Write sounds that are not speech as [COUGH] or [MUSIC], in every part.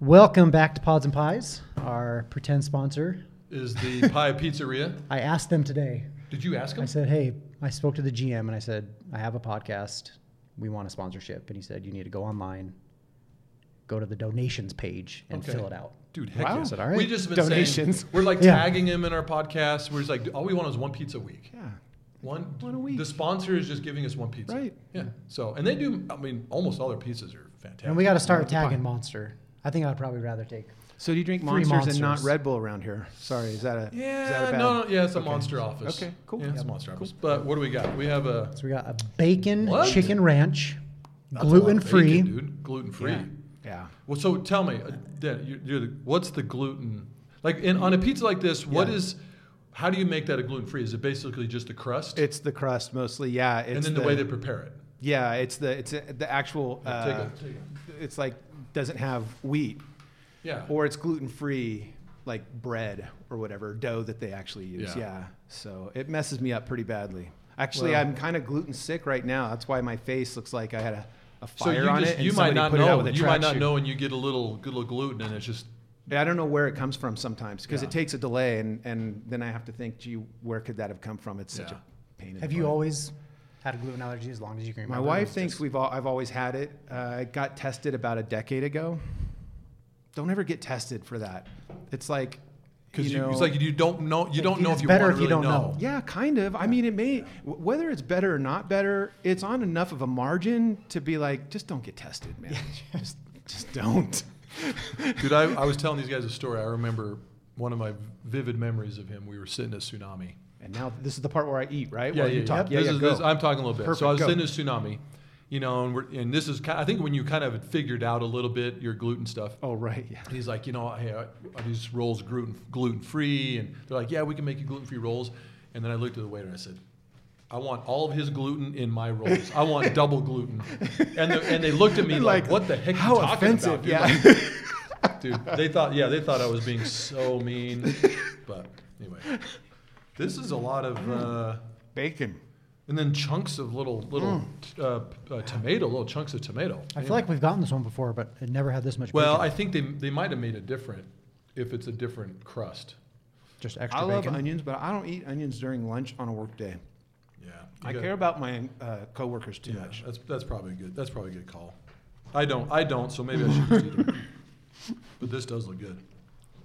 Welcome back to Pods and Pies, our pretend sponsor. Is the [LAUGHS] Pie Pizzeria? I asked them today. Did you ask them? I said, "Hey, I spoke to the GM and I said I have a podcast. We want a sponsorship." And he said, "You need to go online, go to the donations page, and Okay. fill it out." Dude, heck Wow. yeah. All right. We just been saying, Donations. we're like [LAUGHS] Yeah. tagging him in our podcast. We're just like, all we want is one pizza a week. Yeah. One, One a week. The sponsor is just giving us one pizza. Right. Yeah. So, and they do, I mean, almost all their pizzas are fantastic. And we got to start Like the pie. tagging Monster. I think I'd probably rather take. So do you drink Three monsters, and not Red Bull around here? Sorry, is that a yeah? is that Yeah, a bad? no, no, yeah, it's a Okay. monster office. Okay, cool. Yeah, it's a Yep. monster office. But what do we got? We have a So we got a bacon What? chicken ranch, that's a lot of gluten free. bacon, dude. Gluten free. Yeah. Yeah. Well, so tell me, uh, Dan, you're, you're the, what's the gluten? Like in, on a pizza like this, what Yeah. is? How do you make that a gluten free? Is it basically just a crust? It's the crust mostly. Yeah. It's and then the, way they prepare it. Yeah, it's the it's a, the actual. Uh, take it, take It's like doesn't have wheat Yeah. or it's gluten free like bread or whatever dough that they actually use. Yeah. Yeah. So it messes me up pretty badly. Actually, Well- I'm kind of gluten sick right now. That's why my face looks like I had a, a so fire you on just it. and you might not put know. with You might not tracksuit. know, and you get a little good little gluten, and it's just Yeah, I don't know where it comes from sometimes because Yeah. it takes a delay, and, and then I have to think, gee, where could that have come from? It's such Yeah. a pain. in the head. Have you butt. always had a gluten allergy as long as you can My wife thinks just- we've all, I've always had it. Uh, I got tested about a decade ago. Don't ever get tested for that. It's like because you you know, it's like you don't know. You don't know if you better want if to you really don't know. know. yeah, kind of. I mean, it may whether it's better or not better. It's on enough of a margin to be like, just don't get tested, man. [LAUGHS] just just don't. [LAUGHS] Dude, I, I was telling these guys a story. I remember one of my vivid memories of him. We were sitting at Tsunami. And now this is the part where I eat, right? Yeah, yeah, you yeah. talk. This yeah, is, this, I'm talking a little bit. so I was go. sitting at Tsunami, you know, and we're, and this is kind I think when you kind of figured out a little bit your gluten stuff. oh right, yeah. He's like, you know, hey, are are these rolls gluten gluten free? And they're like, yeah, we can make you gluten free rolls. And then I looked at the waiter and I said, I want all of his gluten in my rolls. I want [LAUGHS] double gluten. And the, and they looked at me like, Like, what the heck are how you talking offensive, about? Dude? yeah. Like, [LAUGHS] dude, they thought, yeah, they thought I was being so mean. [LAUGHS] But anyway, this is a lot of, uh, Bacon. and then chunks of little little Mm. uh, uh, tomato, little chunks of tomato. I feel like we've gotten this one before, but it never had this much. Well, bacon. I think they they might have made it different if it's a different crust. just extra I love bacon. onions, but I don't eat onions during lunch on a work day. Yeah, I care about my uh, coworkers too Yeah, much. that's that's probably good. That's probably a good call. I don't. I don't. So maybe I should just eat it. [LAUGHS] But this does look good.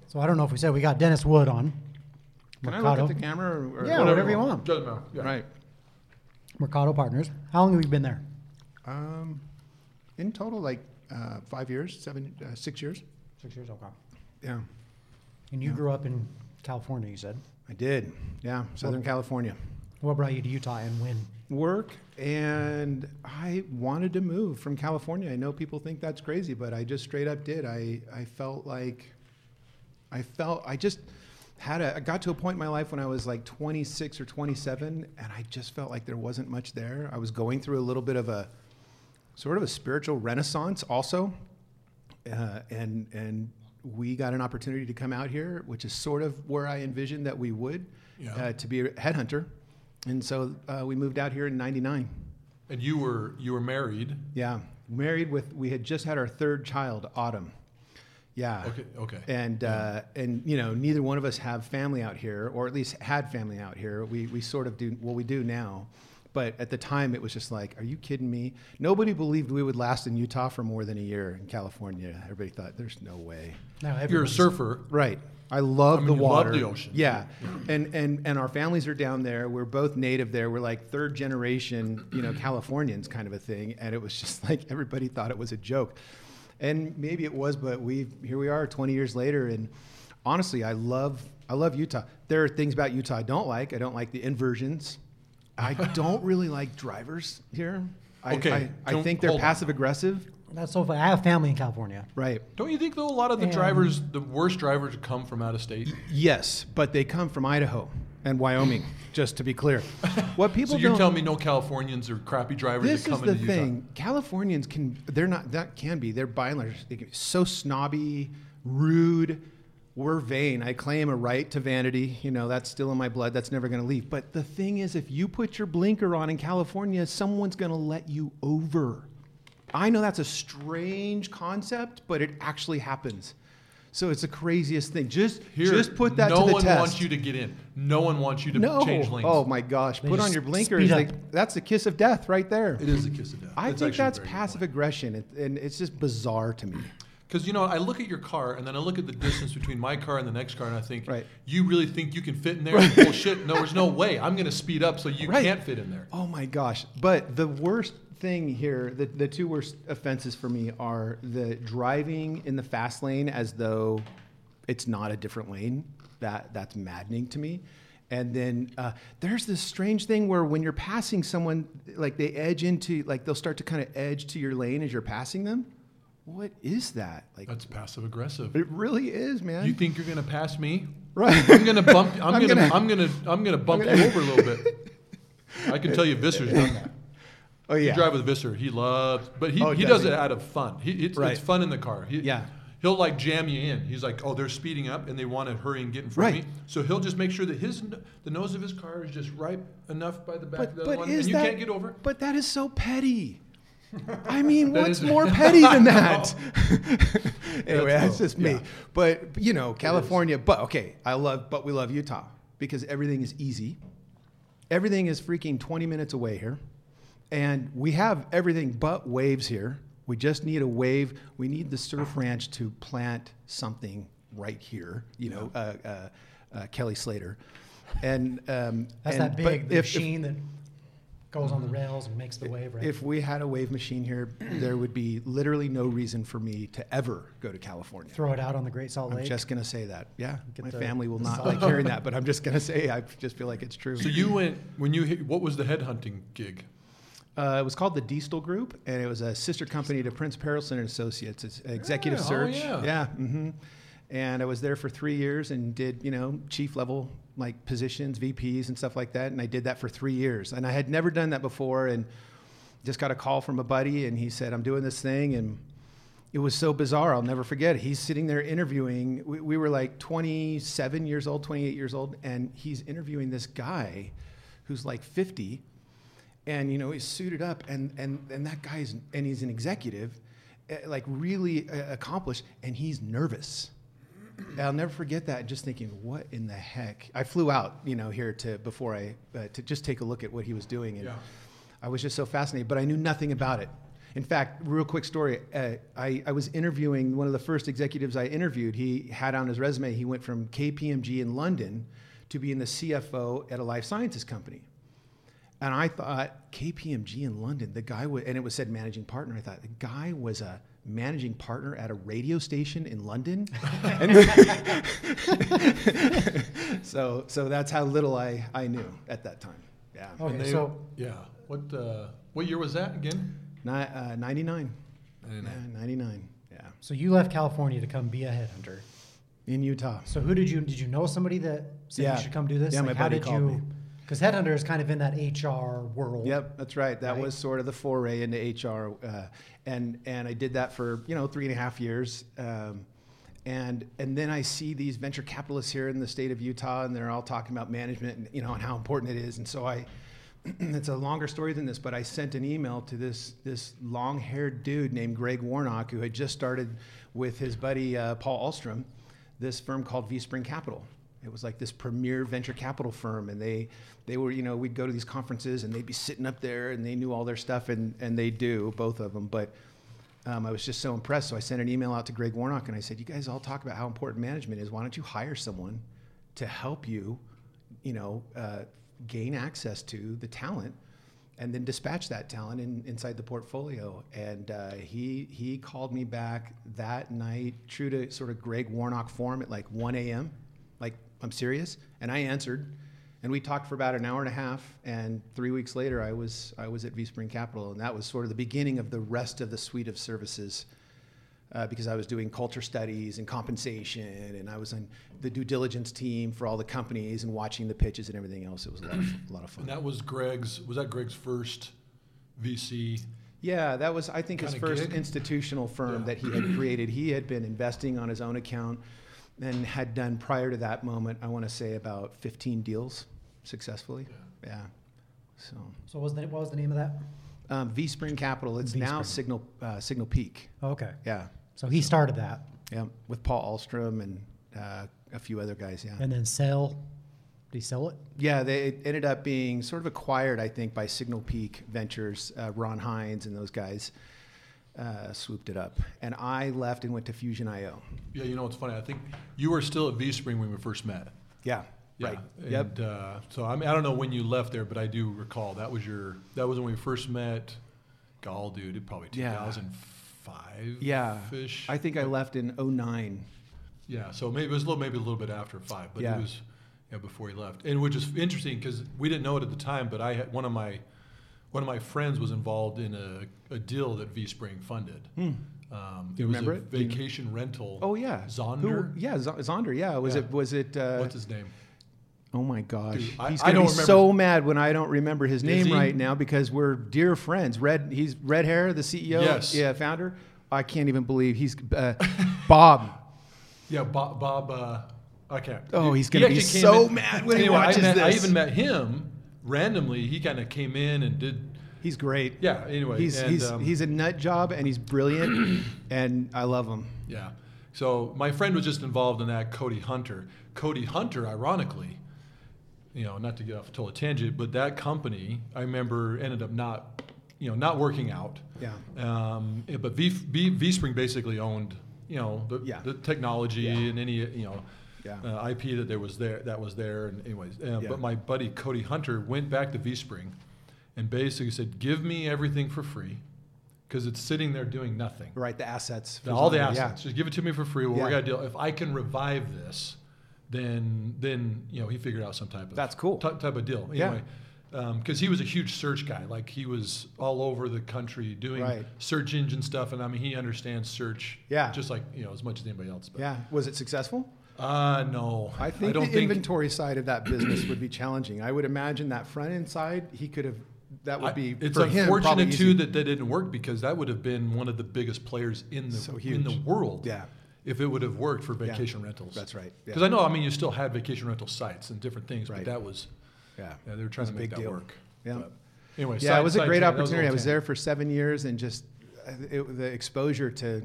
So I don't know if we said we got Dennis Wood on. Can I Mercato, look at the camera? Or, or Yeah, whatever you want. Doesn't matter. Yeah. Right. Mercato Partners. How long have you been there? Um, in total, like uh, five years, seven, uh, six years. Six years. Okay. Yeah, And you Yeah. grew up in California, you said. I did. Yeah, Southern California. What brought you to Utah and when? Work, and I wanted to move from California. I know people think that's crazy, but I just straight up did. I, I felt like, I felt, I just had a, I got to a point in my life when I was like 26 or 27, and I just felt like there wasn't much there. I was going through a little bit of a, sort of a spiritual renaissance also. Uh, and, and we got an opportunity to come out here, which is sort of where I envisioned that we would, Yeah. uh, to be a headhunter. And so uh, we moved out here in 99. And you were you were married. Yeah. Married with, we had just had our third child, Autumn. Yeah. Okay. Okay. And, uh, and, you know, neither one of us have family out here, or at least had family out here. We, we sort of do, well, we do now. But at the time, it was just like, are you kidding me? Nobody believed we would last in Utah for more than a year in California. Everybody thought, there's no way. Now You're a surfer. Right. I love I mean, the you love water. the ocean. Yeah. And and and our families are down there. We're both native there. We're like third generation, you know, Californians kind of a thing. And it was just [LAUGHS] like everybody thought it was a joke. And maybe it was, but we here we are 20 years later and honestly, I love I love Utah. There are things about Utah I don't like. I don't like the inversions. I [LAUGHS] don't really like drivers here. I, Okay, I, I think they're hold on. passive aggressive. That's so funny. I have family in California. Right. Don't you think though a lot of the And- drivers, the worst drivers, come from out of state? Yes, but they come from Idaho and Wyoming, just to be clear. What people So you're don't telling me no Californians are crappy drivers this that is come the into Utah? thing. Californians can they're not that can be. They're by and large they can be so snobby, rude. We're vain. I claim a right to vanity. You know, that's still in my blood. That's never going to leave. But the thing is, if you put your blinker on in California, someone's going to let you over. I know that's a strange concept, but it actually happens. So it's the craziest thing. Just Here, just put that no to the test. No one test. wants you to get in. No one wants you to no. change lanes. Oh my gosh! They put on your blinkers. Like, that's the kiss of death right there. It is a kiss of death. I That's think that's passive point. aggression, it, and it's just bizarre to me. Because you know, I look at your car and then I look at the distance between my car and the next car, and I think, Right. you really think you can fit in there? Bullshit! No, there's no way. I'm going to speed up so you Right. can't fit in there. Oh my gosh! But the worst thing here, the, the two worst offenses for me are the driving in the fast lane as though it's not a different lane. That that's maddening to me. And then uh, there's this strange thing where when you're passing someone, like they edge into, like they'll start to kind of edge to your lane as you're passing them. What is that? Like That's passive aggressive. it really is, man. You think you're going to pass me? right? I'm going [LAUGHS] to bump. I'm, I'm going to. gonna- I'm going to. I'm going to bump you over a little bit. I can tell you, [LAUGHS] Visser's done that. Oh You yeah. drive with Visser. He loves, but he, Oh, he does does it out of fun. He, it's, Right. it's fun in the car. He, Yeah. He'll like jam you in. He's like, oh, they're speeding up and they want to hurry and get in front Right. of me. So he'll just make sure that his the nose of his car is just right enough by the back But, of the other but one, is and you that, can't get over. But that is so petty. [LAUGHS] I mean, what's more petty than [LAUGHS] that? [LAUGHS] anyway, That's that's just me. yeah. But you know, California. But okay, I love. But we love Utah because everything is easy. Everything is freaking 20 minutes away here, and we have everything but waves here. We just need a wave. We need the surf ranch to plant something right here. You know, uh, uh, uh, Kelly Slater. And um, That's and- that big the if- if- machine that goes on the rails and makes the wave, right? if we had a wave machine here, [CLEARS THROAT] there would be literally no reason for me to ever go to California. Throw it out on the Great Salt Lake. I'm just going to say that. Yeah, Get my the- family will not like [LAUGHS] hearing that, but I'm just going to say I just feel like it's true. So you went when you hit, what was the headhunting gig? Uh, it was called the Diestel Group, and it was a sister company to Prince Perelson and Associates. It's executive Yeah, oh, search. yeah. yeah. hmm And I was there for three years and did you know chief level like positions, VPs and stuff like that. And I did that for three years, and I had never done that before, and just got a call from a buddy, and he said, "I'm doing this thing," and it was so bizarre. I'll never forget. it. He's sitting there interviewing. We, we were like 27 years old, 28 years old, and he's interviewing this guy who's like 50 and you know he's suited up and and and that guy's and he's an executive eh, like really uh, accomplished and he's nervous. And i'll never forget that just thinking what in the heck? I flew out you know here to before i uh, to just take a look at what he was doing and Yeah. i was just so fascinated but i knew nothing about it. In fact real quick story uh, I, I was interviewing one of the first executives i interviewed. He had on his resume he went from kpmg in london to being the cfo at a life sciences company and I thought KPMG in London, the guy was, and it was said managing partner. I thought the guy was a managing partner at a radio station in London. [LAUGHS] [LAUGHS] So, so that's how little I, I knew at that time. Yeah. Okay, And they- so yeah, what uh, what year was that again? Ni- uh, 99. 99. Yeah, 99. Yeah. so you left California to come be a headhunter. In Utah. So who did you did you know somebody that said Yeah. you should come do this? Yeah, my like, how buddy did called you? me. Because headhunter is kind of in that HR world. Yep, that's right. That Right? was sort of the foray into HR, uh, and and I did that for you know three and a half years, um, and and then I see these venture capitalists here in the state of Utah, and they're all talking about management and you know and how important it is, and so I. [CLEARS THROAT] It's a longer story than this, but I sent an email to this this long-haired dude named Greg Warnock, who had just started with his buddy uh, Paul Ahlstrom, this firm called V Spring Capital. It was like this premier venture capital firm, and they they were you know we'd go to these conferences and they'd be sitting up there and they knew all their stuff and and they do both of them, but. Um, I was just so impressed, so I sent an email out to Greg Warnock and I said, "You guys all talk about how important management is. Why don't you hire someone to help you, you know, uh, gain access to the talent, and then dispatch that talent in, inside the portfolio?" And uh, he he called me back that night, true to sort of Greg Warnock form, at like 1 a.m. Like I'm serious, and I answered, and we talked for about an hour and a half. And three weeks later, I was I was at V Spring Capital, and that was sort of the beginning of the rest of the suite of services. Uh, because I was doing culture studies and compensation, and I was on the due diligence team for all the companies and watching the pitches and everything else. It was a lot of, a lot of fun. And that was Greg's. Was that Greg's first VC? Yeah, that was I think his first gig? institutional firm Yeah. that he had created. He had been investing on his own account and had done prior to that moment, I want to say about 15 deals successfully. Yeah. So So what was the what was the name of that? Um, V Spring Capital. It's V now Signal uh, Signal Peak. Okay. Yeah, So he started that, yeah, with Paul Ahlstrom and uh, a few other guys. Yeah, and then sell. Did he sell it? yeah. They it ended up being sort of acquired, I think, by Signal Peak Ventures. Uh, Ron Heinz and those guys uh, swooped it up, and I left and went to Fusion IO. Yeah, you know what's funny? I think you were still at V Spring when we first met. Yeah, Yeah. right. And, Yep. Uh, so I mean, I don't know when you left there, but I do recall that was your that was when we first met. Gall, dude, it probably 2005. Yeah, Fish. I think I left in 09. Yeah. So maybe it was a little maybe a little bit after five, but Yeah. it was yeah before he left, and which is interesting because we didn't know it at the time, but I had one of my one of my friends was involved in a, a deal that V Spring funded. Um, Hmm. You it was remember a it? Vacation rental. Oh yeah, Zonder? Who, yeah, Z- Zonder. Yeah, was Yeah. it? Was it? Uh, What's his name? oh my gosh, Dude, I- he's gonna be so mad when I don't remember his name right now because we're dear friends. Red, he's red hair, the CEO, Yes. yeah, founder. I can't even believe he's uh, Bob. [LAUGHS] Yeah, Bob. Bob uh, I can't. Oh, he's gonna be so in- mad when he Anyway, I watches this. I even met him randomly. He kind of came in and did. He's great. Yeah. Anyway, He's and, he's um, he's a nut job and he's brilliant, [CLEARS THROAT] and I love him. Yeah. So my friend was just involved in that, Cody Hunter. Cody Hunter, ironically, you know, not to get off a total tangent, but that company, I remember, ended up not, you know, not working out. Yeah. Um, but V, v, v Spring basically owned, you know, the, Yeah. the technology Yeah. and any, you know, Yeah. uh, IP that there was there that was there. And anyways, uh, Yeah. but my buddy Cody Hunter went back to V Spring, and basically said, "Give me everything for free, because it's sitting there doing nothing." Right, the assets. for all the assets. Just give it to me for free. Well, Yeah. we got to deal. If I can revive this, then then you know he figured out some type of That's cool. ty- type of deal. Yeah. Anyway, because he was a huge search guy. Like he was all over the country doing Right. search engine stuff, and I mean he understands search. Yeah. Just like you know as much as anybody else. But, Yeah. Was it successful? Uh no. I think don't the think. inventory side of that business would be challenging. I would imagine that front end side, he could have. That would I- be it's for him, unfortunate too that that didn't work because that would have been one of the biggest players in the So in the world. Yeah. If it would have worked for vacation rentals. That's right. Yeah. Because I know, I mean, you still had vacation rental sites and different things, Right. but that was, Yeah. yeah, they were trying to make that deal. work. Yeah. But anyway, Yeah, side- it was a great. That was opportunity. I was there for seven years and just uh, it, the exposure to.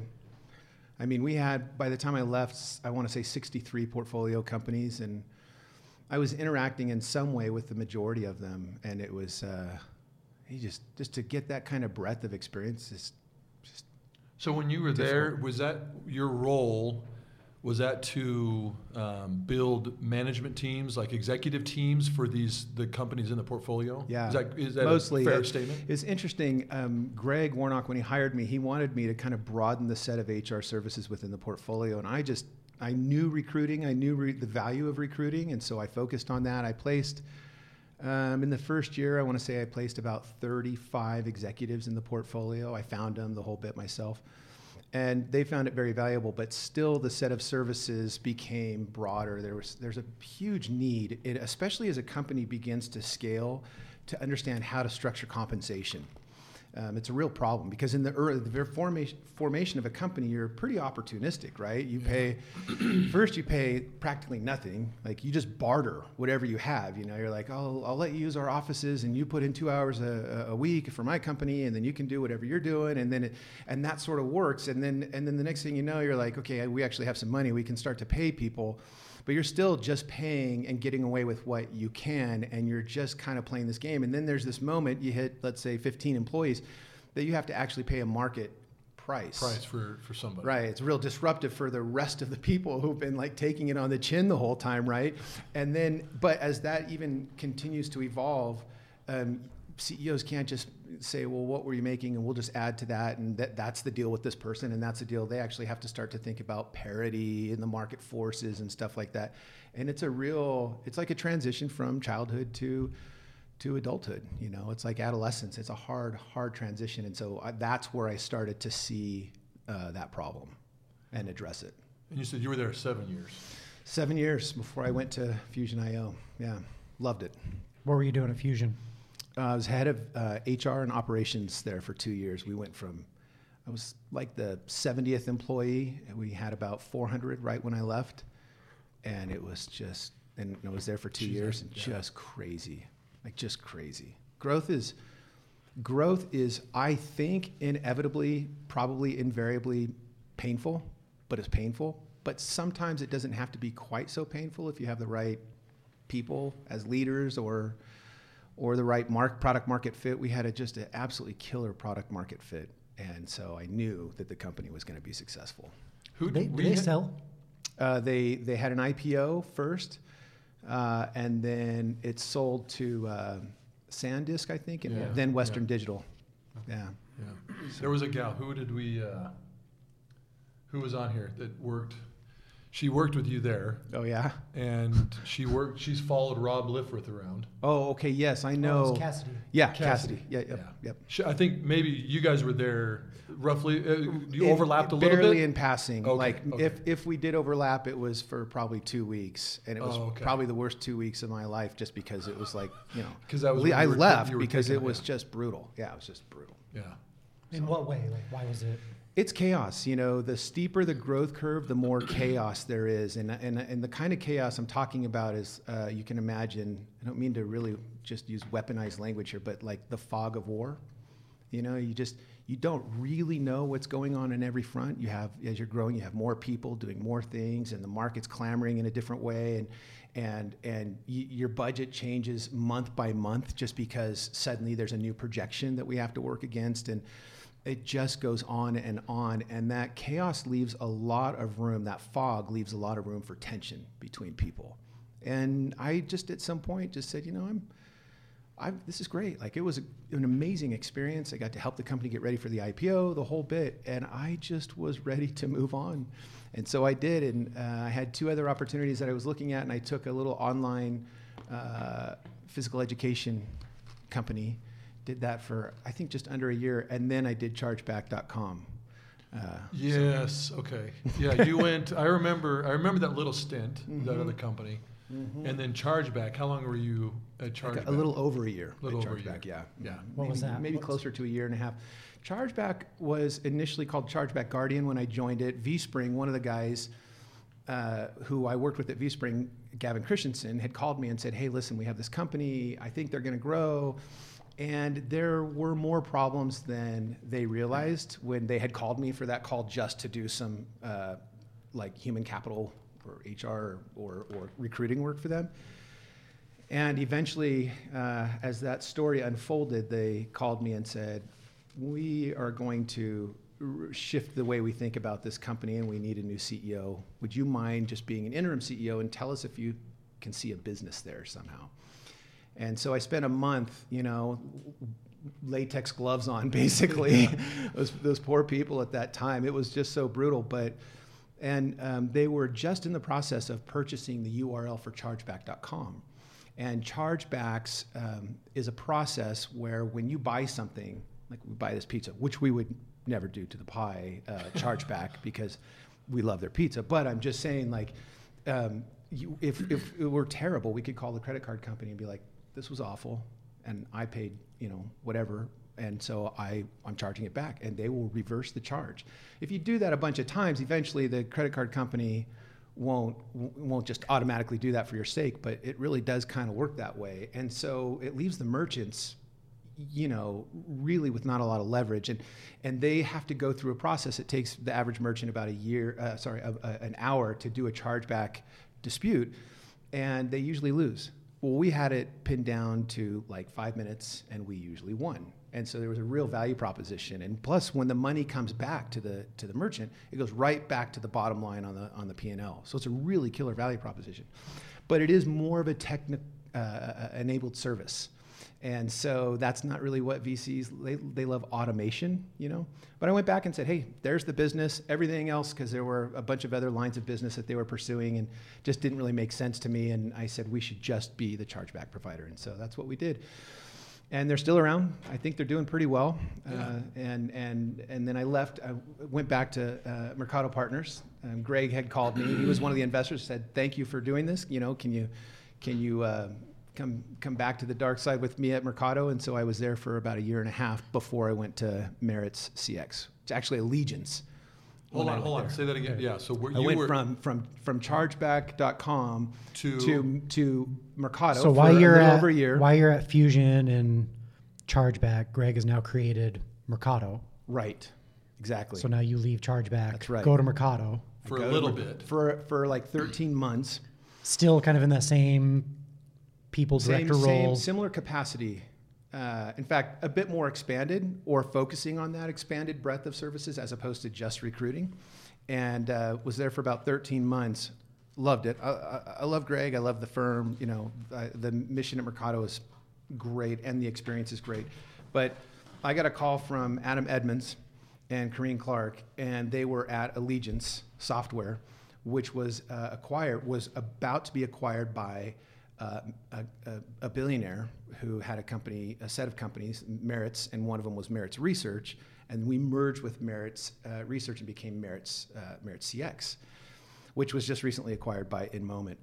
I mean, we had by the time I left, I want to say 63 portfolio companies, and I was interacting in some way with the majority of them, and it was. Uh, he just just to get that kind of breadth of experience is just So when you were there, was that your role? Was that to um, build management teams, like executive teams for these the companies in the portfolio? Yeah, is that, is that mostly a fair it- statement? It's interesting. Um, Greg Warnock, when he hired me, he wanted me to kind of broaden the set of HR services within the portfolio, and I just I knew recruiting, I knew re- the value of recruiting, and so I focused on that. I placed. Um, in the first year, I want to say I placed about 35 executives in the portfolio. I found them the whole bit myself. And they found it very valuable, but still the set of services became broader. There was there's a huge need, it, especially as a company begins to scale, to understand how to structure compensation. Um, it's a real problem because in the early the formation, formation of a company, you're pretty opportunistic, right? You pay [CLEARS THROAT] first, you pay practically nothing, like you just barter whatever you have. You know, you're like, oh, I'll let you use our offices, and you put in two hours a, a week for my company, and then you can do whatever you're doing, and then it, and that sort of works. And then and then the next thing you know, you're like, okay, we actually have some money, we can start to pay people but you're still just paying and getting away with what you can and you're just kind of playing this game. And then there's this moment you hit let's say 15 employees that you have to actually pay a market price. Price for, for somebody. right it's real disruptive for the rest of the people who've been like taking it on the chin the whole time right? And then but as that even continues to evolve um, CEOs can't just say, well, what were you making? And we'll just add to that. And that, that's the deal with this person. And that's the deal. They actually have to start to think about parity in the market forces and stuff like that. And it's a real, it's like a transition from childhood to, to adulthood. You know, it's like adolescence. It's a hard, hard transition. And so I, that's where I started to see uh, that problem and address it. And you said you were there seven years. Seven years before I went to Fusion IO. Yeah, loved it. What were you doing at Fusion? Uh, I was head of uh, HR and operations there for two years. We went from, I was like the 70th employee. and We had about 400 right when I left. And it was just, and I was there for two years and yeah. just crazy. Like just crazy. Growth is, growth is, I think, inevitably, probably invariably painful, but it's painful. But sometimes it doesn't have to be quite so painful if you have the right people as leaders or or the right mark, product market fit. We had a, just an absolutely killer product market fit, and so I knew that the company was going to be successful. Who They, did they sell? Uh, they they had an IPO first, uh, and then it sold to uh, SanDisk, I think, and Yeah, then yeah. Western Digital. Yeah. Yeah. There was a gal. Who did we? Uh, who was on here that worked? She worked with you there, Oh yeah. and she worked. She's followed Rob Liffrith around. Oh okay. Yes, I Oh, it know. was Cassidy. yeah, Cassidy. Cassidy. Yeah. Yep. Yeah. Yep. She, I think maybe you guys were there roughly. Uh, you It- overlapped a it little barely bit. in passing. Okay, Like okay. if if we did overlap, it was for probably two weeks, and it was Oh, okay. probably the worst two weeks of my life, just because it was like you know. 'Cause that was le- I left you were because it it, was yeah. just brutal. Yeah, it was just brutal. yeah. In what way? Like, why was it? It's chaos. You know, the steeper the growth curve, the more chaos there is. And, and, and the kind of chaos I'm talking about is uh, you can imagine, I don't mean to really just use weaponized language here, but like the fog of war. You know, you just, you don't really know what's going on in every front. You have, as you're growing, you have more people doing more things and the market's clamoring in a different way. And, and, and y- your budget changes month by month just because suddenly there's a new projection that we have to work against. And, it just goes on and on and that chaos leaves a lot of room that fog leaves a lot of room for tension between people and i just at some point just said you know i'm I, this is great. Like it was a, an amazing experience. I got to help the company get ready for the IPO, the whole bit, and I just was ready to move on. And so I did. And uh, I had two other opportunities that I was looking at, and I took a little online uh, physical education company. Did that for I think just under a year, and then I did ChargeBack.com. Uh, Yes. Okay. Yeah. You [LAUGHS] went. I remember. I remember that little stint. That Mm-hmm. other company, and then chargeback. How long were you at chargeback? a little over a year. A Little at over a Chargeback, year. yeah. Yeah. What maybe, was that? Maybe What was- closer to a year and a half. Chargeback was initially called Chargeback Guardian when I joined it. VSpring, one of the guys uh, who I worked with at VSpring, Gavin Christensen, had called me and said, "Hey, listen, we have this company. I think they're going to grow." And there were more problems than they realized when they had called me for that call just to do some uh, like human capital or HR or, or recruiting work for them. And eventually, uh, as that story unfolded, they called me and said, We are going to r- shift the way we think about this company and we need a new CEO. Would you mind just being an interim CEO and tell us if you can see a business there somehow? And so I spent a month, you know, latex gloves on, [LAUGHS] basically. those, those poor people at that time. It was just so brutal. But and um, they were just in the process of purchasing the URL for chargeback.com. And chargebacks um, is a process where when you buy something, like we buy this pizza, which we would never do to the pie uh, [LAUGHS] chargeback because we love their pizza. But I'm just saying, like, um, you, if, if it were terrible, we could call the credit card company and be like, this was awful, and I paid, you know, whatever, and so I, I'm charging it back, and they will reverse the charge. If you do that a bunch of times, eventually the credit card company won't won't just automatically do that for your sake, but it really does kind of work that way, and so it leaves the merchants you know, really with not a lot of leverage, and and they have to go through a process. It takes the average merchant about a year, uh, sorry, a, a, an hour to do a chargeback dispute, and they usually lose. Well, we had it pinned down to like five minutes, and we usually won. And so there was a real value proposition. And plus, when the money comes back to the to the merchant, it goes right back to the bottom line on the on the P and L. So it's a really killer value proposition. But it is more of a technical uh, enabled service. And so that's not really what VCs they, they love automation, you know. But I went back and said, hey, there's the business. Everything else, because there were a bunch of other lines of business that they were pursuing, and just didn't really make sense to me. And I said we should just be the chargeback provider, and so that's what we did. And they're still around. I think they're doing pretty well. Yeah. Uh, and and and then I left. I went back to uh, Mercato Partners. Um, Greg had called me. He was one of the investors. Said, "Thank you for doing this. You know, can you can you uh, come come back to the dark side with me at Mercato?" And so I was there for about a year and a half before I went to Maritz CX. It's actually Allegiance. Hold on, hold on. there. Say that again. Yeah. So where I you went were from from from chargeback.com To- to to Mercato So for while you're at over a year. while you're at Fusion and chargeback. Greg has now created Mercato. Right. Exactly. So now you leave chargeback, That's right. go to Mercato. For a little Mer- bit. For for like 13 months. Still kind of in that same people Same, director same role. similar capacity. Uh, in fact, a bit more expanded or focusing on that expanded breadth of services as opposed to just recruiting. And uh, was there for about 13 months. Loved it. I, I, I love Greg. I love the firm. You know, the mission at Mercato is great and the experience is great. But I got a call from Adam Edmunds and Corrine Clark, and they were at Allegiance Software, which was uh, acquired, was about to be acquired by a, a, a billionaire who had a company, a set of companies, Maritz, and one of them was Maritz Research, and we merged with Maritz uh, Research and became Maritz uh, Maritz CX, which was just recently acquired by InMoment.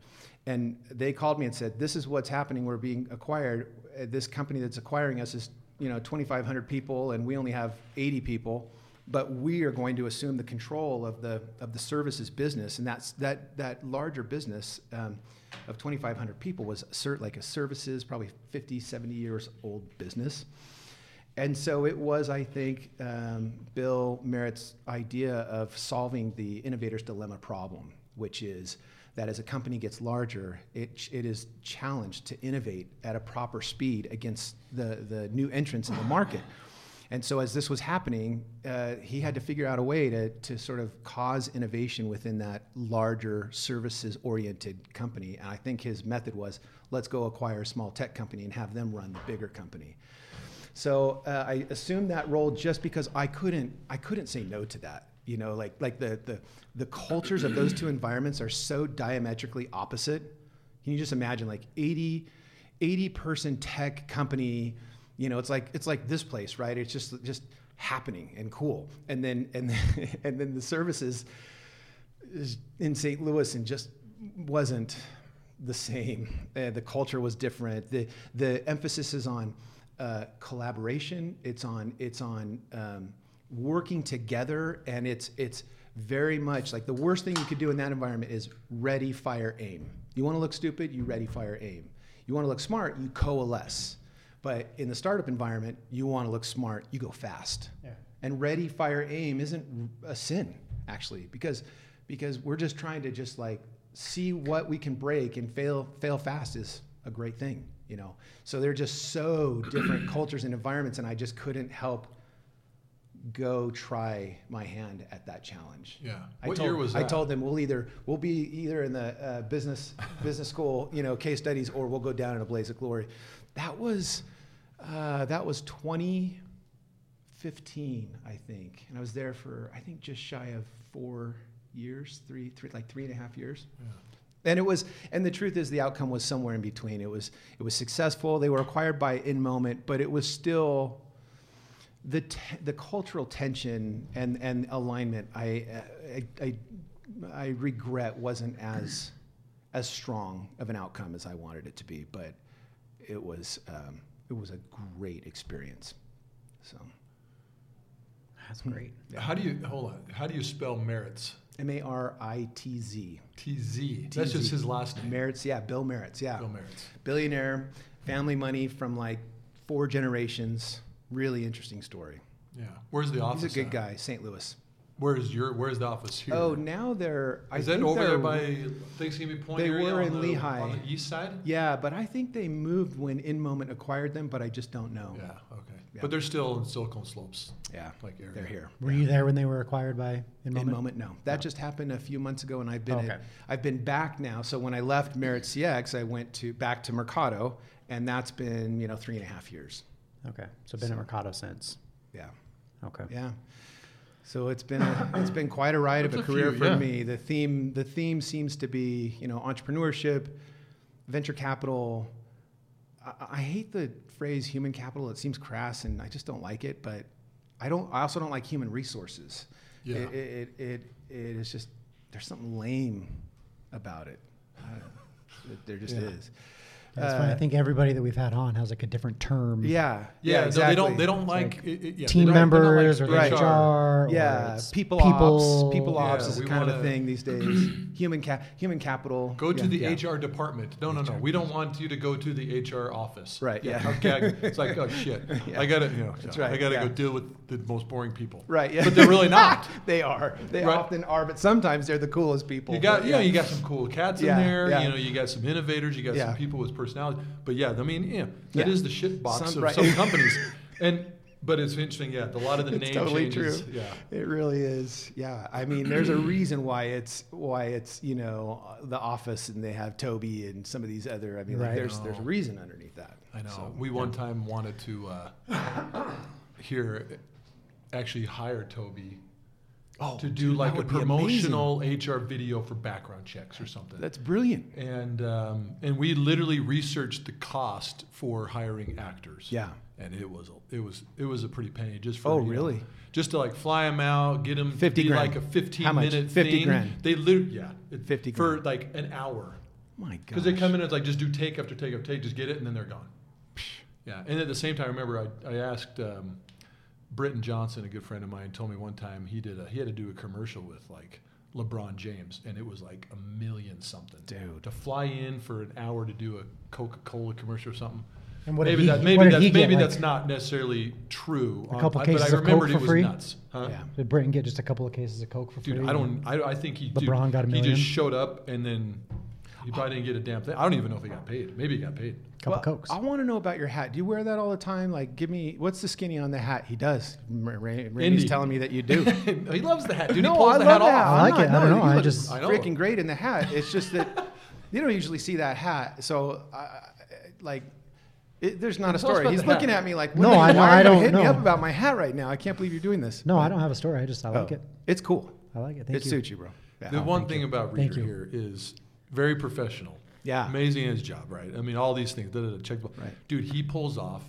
And they called me and said, "This is what's happening. We're being acquired. Uh, This company that's acquiring us is, you know, 2,500 people, and we only have 80 people." But we are going to assume the control of the of the services business, and that's that that larger business um, of 2,500 people was cert, like a services, probably 50, 70 years old business. And so it was, I think, um, Bill Merritt's idea of solving the innovator's dilemma problem, which is that as a company gets larger, it, it is challenged to innovate at a proper speed against the, the new entrants in the market. And so, as this was happening, uh, he had to figure out a way to, to sort of cause innovation within that larger services oriented company. And I think his method was let's go acquire a small tech company and have them run the bigger company. So uh, I assumed that role just because I couldn't I couldn't say no to that. You know, like like the the the cultures of those two environments are so diametrically opposite. Can you just imagine like 80 80 person tech company, you know, it's like it's like this place, right? It's just just happening and cool. And then and then, [LAUGHS] and then the services in St. Louis and just wasn't the same. Uh, the culture was different. The the emphasis is on uh, collaboration. It's on it's on um, working together, and it's it's very much like the worst thing you could do in that environment is ready, fire, aim. You want to look stupid, you ready, fire, aim. You want to look smart, you coalesce. But in the startup environment, you want to look smart, you go fast. Yeah. And ready, fire, aim isn't a sin actually, because because we're just trying to just like see what we can break and fail fail fast is a great thing, you know. So they're just so different [CLEARS THROAT] cultures and environments, and I just couldn't help go try my hand at that challenge. Yeah. I What told, year was that? I told them we'll either we'll be either in the uh, business business school, you know, case studies, or we'll go down in a blaze of glory. That was uh, that was 2015, I think, and I was there for I think just shy of four years, three, three like three and a half years. And it was, and the truth is, the outcome was somewhere in between. It was, it was successful. They were acquired by InMoment, but it was still the te- the cultural tension and and alignment. I, I I I regret wasn't as as strong of an outcome as I wanted it to be, but it was um, it was a great experience. So That's great. How do you hold on? How do you spell Maritz? M A R I T Z. T Z. That's just his last name. Maritz, yeah, Bill Maritz, yeah. Bill Maritz. Billionaire, family money from like four generations. Really interesting story. Yeah. Where's the office? He's a good at? guy, St. Louis. Where's your Where's the office here? Oh, now they're. I Is that think over there they're- by Thanksgiving Point They area were on in the, Lehi. on the east side? Yeah, but I think they moved when InMoment acquired them, but I just don't know. Yeah. Okay. Yeah. But they're still in Silicon Slopes, Yeah, like area. they're here. Were you there when they were acquired by InMoment? InMoment, no. That just happened a few months ago, and I've been Okay. at, I've been back now. So when I left Maritz CX, I went to back to Mercato, and that's been you know three and a half years. Okay. So been at Mercato since. Yeah. Okay. Yeah. So it's been a, it's been quite a ride of a a career few, for yeah. me. The theme the theme seems to be you know entrepreneurship, venture capital. I, I hate the phrase human capital. It seems crass, and I just don't like it. But I don't. I also don't like human resources. Yeah. It it it, it, is just there's something lame about it- there just Yeah. is. That's funny. I uh, think everybody that we've had on has like a different term. Yeah, Yeah, no, exactly. they don't. They don't It's like, it- it- yeah, team they don't- they're not like members or Right. HR. or Yeah, it's people, people ops. People ops Yeah, is we kind of a wanna- thing these days. [CLEARS THROAT] human cap, human capital. Go to Yeah, the yeah. HR department. No, no, no. We don't want you to go to the HR office. Right, yeah. Okay. [LAUGHS] It's like, oh shit. Yeah. I gotta, you know, That's I right, gotta yeah. go deal with the most boring people. Right. Yeah. But they're really not. [LAUGHS] they are. They Right. often are, but sometimes they're the coolest people. You got, But you know, you got some cool cats in there. yeah. You know, you got some innovators. You got some people with personality. But yeah, I mean, yeah, that Yeah. is the shit box Some- of right. some [LAUGHS] companies. And but it's interesting. Yeah, a lot of the It's name totally changes. true. Yeah. It really is. Yeah. I mean, there's a reason why it's why it's you know the Office and they have Toby and some of these other. I mean, like, Right. there's there's a reason underneath that. I know. So, we one time wanted to uh, [COUGHS] here actually hire Toby Oh, to do dude, like a would be amazing. promotional HR video for background checks or something. That's brilliant. and um, and we literally researched the cost for hiring actors. Yeah. And it was a, it was it was a pretty penny just for Oh, you know, really? just to like fly them out, get them 50 be grand. like a fifteen minute 50 thing. grand. They literally yeah, it- 50 for grand. like an hour. My God. Because they come in and it's like just do take after take after take, just get it, and then they're gone. Yeah, and at the same time, I remember I, I asked um, Britton Johnson, a good friend of mine, told me one time he did a, he had to do a commercial with like LeBron James, and it was like a million something. Dude. to fly in for an hour to do a Coca Cola commercial or something. And what did maybe he- that maybe that's he get, maybe like- that's not necessarily true. A on- couple I- cases but I of Coke for free? nuts. Huh? Yeah. Did Britton get just a couple of cases of Coke for free? Dude, I don't. I, I think he. dude, LeBron got a million. He just showed up and then he probably didn't get a damn thing. I don't even know if he got paid. Maybe he got paid. couple Well, Cokes. I want to know about your hat. Do you wear that all the time? Like, give me what's the skinny on the hat? He does. R- Randy's Indy. telling me that you do. [LAUGHS] he loves the hat. Dude, no, he pulls I the love hat that. off. I like it. I don't know. I look just- freaking great in the hat. It's just that [LAUGHS] you don't usually see that hat. So, I I- like, it, there's not a story. He's looking hat. at me like, No, the- I- why I are you don't hitting me know. up about my hat right now. I can't believe you're doing this. no, But- I don't have a story. I just I like oh, it. It's cool. I like it. Thank you. it you. suits you, bro. Yeah. The oh, one thank thing you. about Thank Reader here is very professional. Yeah. Amazing at his job, right? I mean, all these things. Da, da, da, check. Right. Dude, he pulls off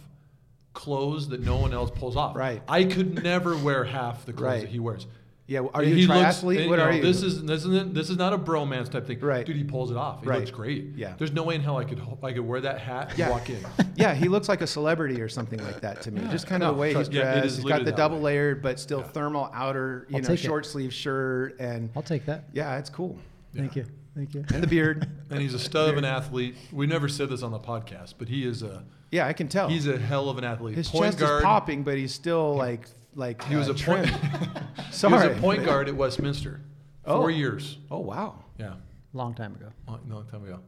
clothes that no one else pulls off. Right. I could never wear half the clothes Right. that he wears. Yeah. Are you he a looks- triathlete? and, what you are you? This is this isn't this is not a bromance type thing. Right. Dude, he pulls it off. He Right. looks great. Yeah. There's no way in hell I could I could wear that hat and Yeah. walk in. [LAUGHS] yeah, he looks like a celebrity or something like that to me. Just kind of No, the way trust- he's yeah, it dressed. is he's got the double way. layered but still Yeah. thermal outer, you I'll know, take it. short sleeve shirt, and I'll take that. yeah, it's cool. Thank you. Thank you. And the beard. [LAUGHS] And he's a stud of an athlete. We never said this on the podcast, but he is a Yeah, I can tell. he's a hell of an athlete. His point chest guard. is popping, but he's still like like He was uh, a point. trim. [LAUGHS] [LAUGHS] he was a point guard at Westminster. Oh. Four years. Oh wow, Yeah, Long time ago. long, long time ago.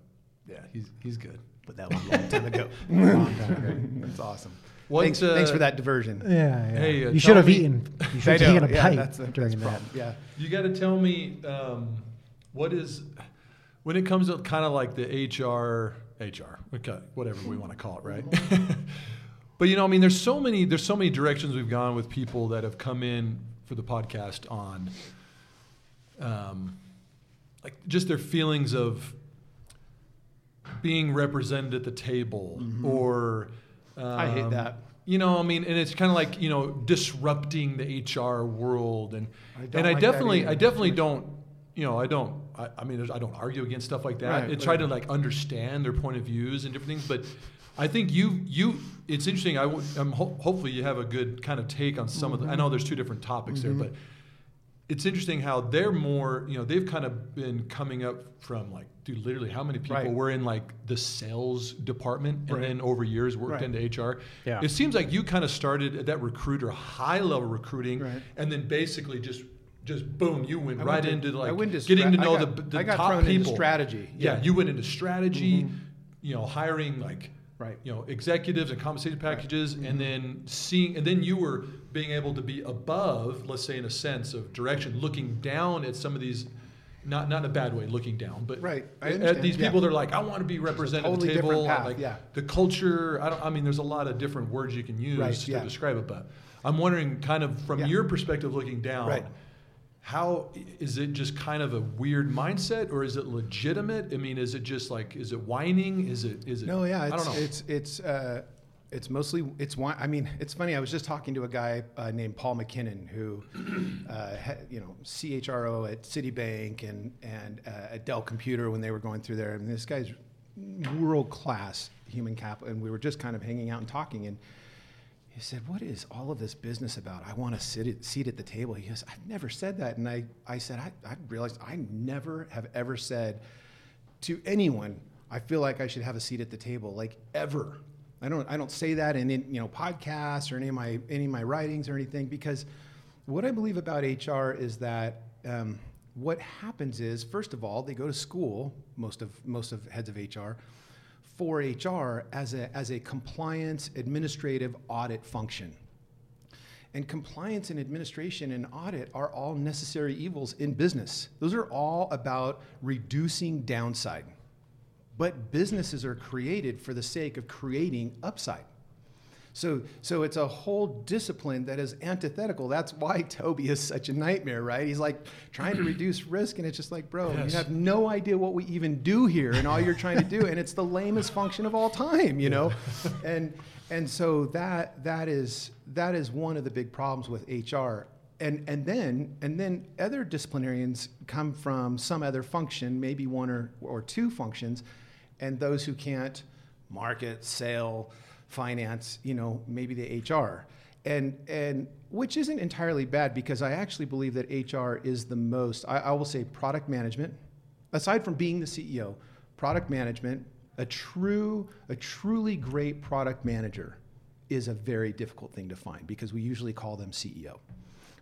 Yeah, he's he's good. but that was a long time ago. Long time ago. That's awesome. What, thanks, thanks uh, for that diversion. Yeah, yeah. Hey, uh, you should have me- eaten. You should have know, taken a yeah, pipe that's the- during that's that. Yeah. You got to tell me um, what is when it comes to kind of like the HR HR okay, whatever we want to call it, right? [LAUGHS] [LAUGHS] but you know, I mean, there's so many there's so many directions we've gone with people that have come in for the podcast on, um, like just their feelings of being represented at the table or. Um, I hate that. You know, I mean, and it's kind of like you know disrupting the HR world, and I and I like that definitely. I definitely don't, you know, I don't, I, I mean, I don't argue against stuff like that. Right, I try to like understand their point of views and different things, but I think you, you, it's interesting. I, w- I'm ho- hopefully you have a good kind of take on some of the. I know there's two different topics Mm-hmm. there, but it's interesting how they're more, you know, they've kind of been coming up from like, dude, literally, how many people Right. were in like the sales department and Right. then over years worked Right. into HR? Yeah. It seems like you kind of started at that recruiter, high level recruiting, Right. and then basically just, just boom, you went right to- into like went to getting to know got- the, the I got top thrown into people. strategy, Yeah. yeah. Mm-hmm. you went into strategy, you know, hiring like Right. you know executives and compensation packages Mm-hmm. and then seeing and then you were being able to be above let's say in a sense of direction looking down at some of these not not in a bad way looking down but Right. At these Yeah. people they're like i want to be represented at the table different path, like yeah. the culture i don't i mean there's a lot of different words you can use Right, to yeah. describe it but i'm wondering kind of from Yeah. your perspective looking down Right. How is it just kind of a weird mindset or is it legitimate i mean is it just like is it whining is it is it No, yeah, i it's don't know it's it's uh, it's mostly it's one. I mean, it's funny. I was just talking to a guy uh, named Paul McKinnon, who, uh, had, you know, CHRO at Citibank and and uh, at Dell Computer when they were going through there. I mean, this guy's world class human capital, and we were just kind of hanging out and talking. And he said, "What is all of this business about? I want to sit at, seat at the table." He goes, "I've never said that." And I, I said, I, I realized I never have ever said to anyone, "I feel like I should have a seat at the table," like ever. I don't, I don't say that in, in you know podcasts or any of my any of my writings or anything because what I believe about HR is that. Um, what happens is, first of all, they go to school. Most of most of heads of HR for HR as a as a compliance, administrative, audit function. And compliance and administration and audit are all necessary evils in business. Those are all about reducing downside. But businesses are created for the sake of creating upside. So, so it's a whole discipline that is antithetical. That's why [LAUGHS] Toby is such a nightmare, right? He's like trying to [CLEARS THROAT] reduce risk, and it's just like, bro, Yes. you have no idea what we even do here, and all you're trying to do, and it's the lamest function of all time, you know. And and so that that is that is one of the big problems with HR. And and then and then other disciplinarians come from some other function, maybe one or or two functions, and those who can't market, sale, finance, you know, maybe the HR. And, and which isn't entirely bad because I actually believe that HR is the most, I, I will say product management, aside from being the CEO, product management, a true, a truly great product manager is a very difficult thing to find because we usually call them CEO.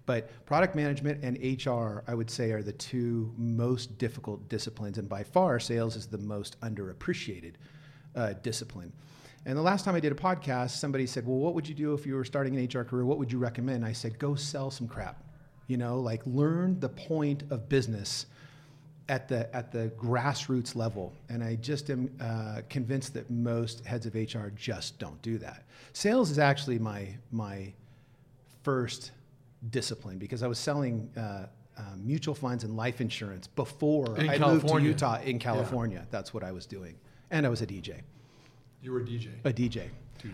But product management and HR, I would say, are the two most difficult disciplines, and by far, sales is the most underappreciated uh, discipline. And the last time I did a podcast, somebody said, "Well, what would you do if you were starting an HR career? What would you recommend?" I said, "Go sell some crap. You know, like learn the point of business." at the at the grassroots level, and I just am uh, convinced that most heads of HR just don't do that. Sales is actually my my first discipline because I was selling uh, uh, mutual funds and life insurance before In I moved to Utah. In California, that's what I was doing, and I was a DJ, You were a DJ. a DJ.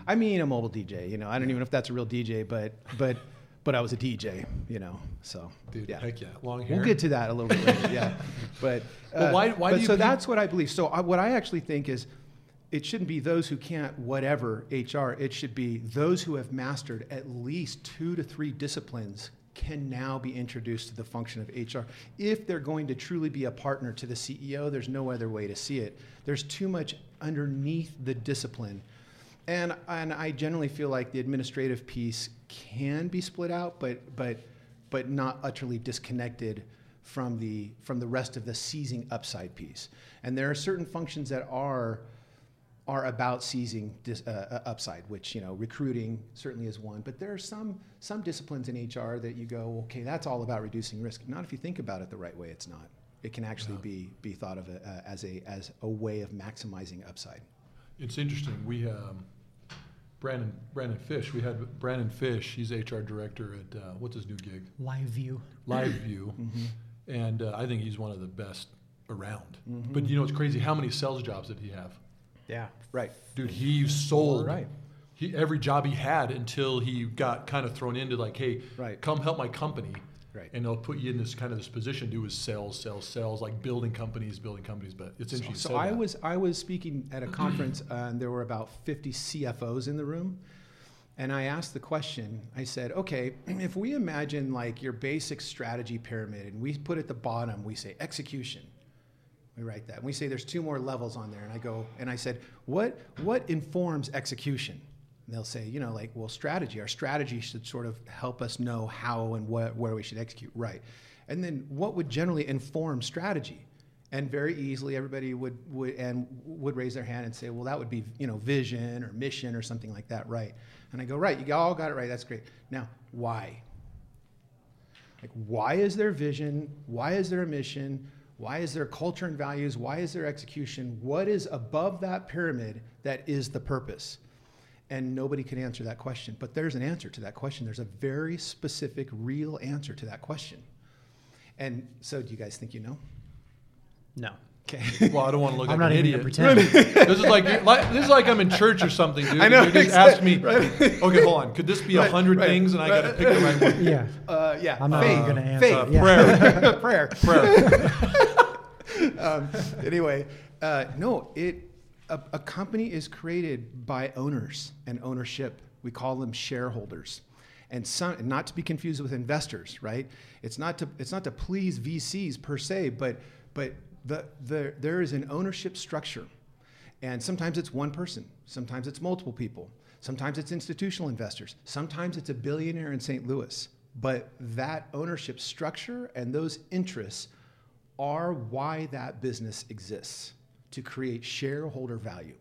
I mean, a mobile DJ. You know, I don't even know if that's a real DJ, but but but I was a DJ. You know, so Dude, yeah. heck yeah. Long hair. We'll get to that a little bit later, yeah. [LAUGHS] But, uh, why- why but do you so that's what I believe. So I, what I actually think is, it shouldn't be those who can't whatever HR. It should be those who have mastered at least two to three disciplines can now be introduced to the function of HR. If they're going to truly be a partner to the CEO, there's no other way to see it. There's too much underneath the discipline. And, and I generally feel like the administrative piece can be split out, but, but, but not utterly disconnected from the, from the rest of the seizing upside piece. And there are certain functions that are, are about seizing dis, uh, uh, upside, which you know recruiting certainly is one. But there are some some disciplines in HR that you go, okay, that's all about reducing risk. Not if you think about it the right way. It's not. It can actually be be thought of uh, as a as a way of maximizing upside. It's interesting. We um, Brandon Brandon Fish. We had Brandon Fish. He's HR director at uh, what's his new gig? Live view. LiveView, Mm-hmm. and uh, I think he's one of the best around. But you know, it's crazy. How many sales jobs did he have? Yeah. Right. Dude, he sold Right. he, every job he had until he got kind of thrown into like, hey, Right. come help my company. Right. And they'll put you in this kind of this position, do is sales, sales, sales, like building companies, building companies. But it's interesting. you So I that. was I was speaking at a conference, uh, and there were about 50 CFOs in the room, and I asked the question. I said, "Okay, [CLEARS THROAT] if we imagine like your basic strategy pyramid, and we put at the bottom, we say execution." We write that. And we say there's two more levels on there, and I go and I said, "What what informs execution?" And they'll say, you know, like, well, strategy. Our strategy should sort of help us know how and what, where we should execute. Right. And then what would generally inform strategy? And very easily, everybody would, would and would raise their hand and say, well, that would be you know vision or mission or something like that, right? And I go, right, you all got it right. That's great. Now, why? Like, why is there vision? Why is there a mission? Why is there culture and values? Why is there execution? What is above that pyramid that is the purpose? And nobody can answer that question. But there's an answer to that question. There's a very specific, real answer to that question. And so, do you guys think you know? No. Okay. well, I don't want to look I'm like not an even idiot. gonna pretend. [LAUGHS] this is like, like this is like I'm in church or something, dude. I know, You just exact- ask me, [LAUGHS] okay, hold on. Could this be a Right, hundred right, things, and I got to pick the right one? yeah. Uh, yeah. I'm not faith. gonna answer. Faith. Uh, Yeah. prayer, [LAUGHS] prayer. prayer. [LAUGHS] um, anyway, uh, no, it a, a company is created by owners and ownership. We call them shareholders. And some, not to be confused with investors, right? It's not to, it's not to please VCs per se, but, but the, the, there is an ownership structure. And sometimes it's one person, sometimes it's multiple people, sometimes it's institutional investors, sometimes it's a billionaire in St. Louis. But that ownership structure and those interests are why that business exists to create shareholder value.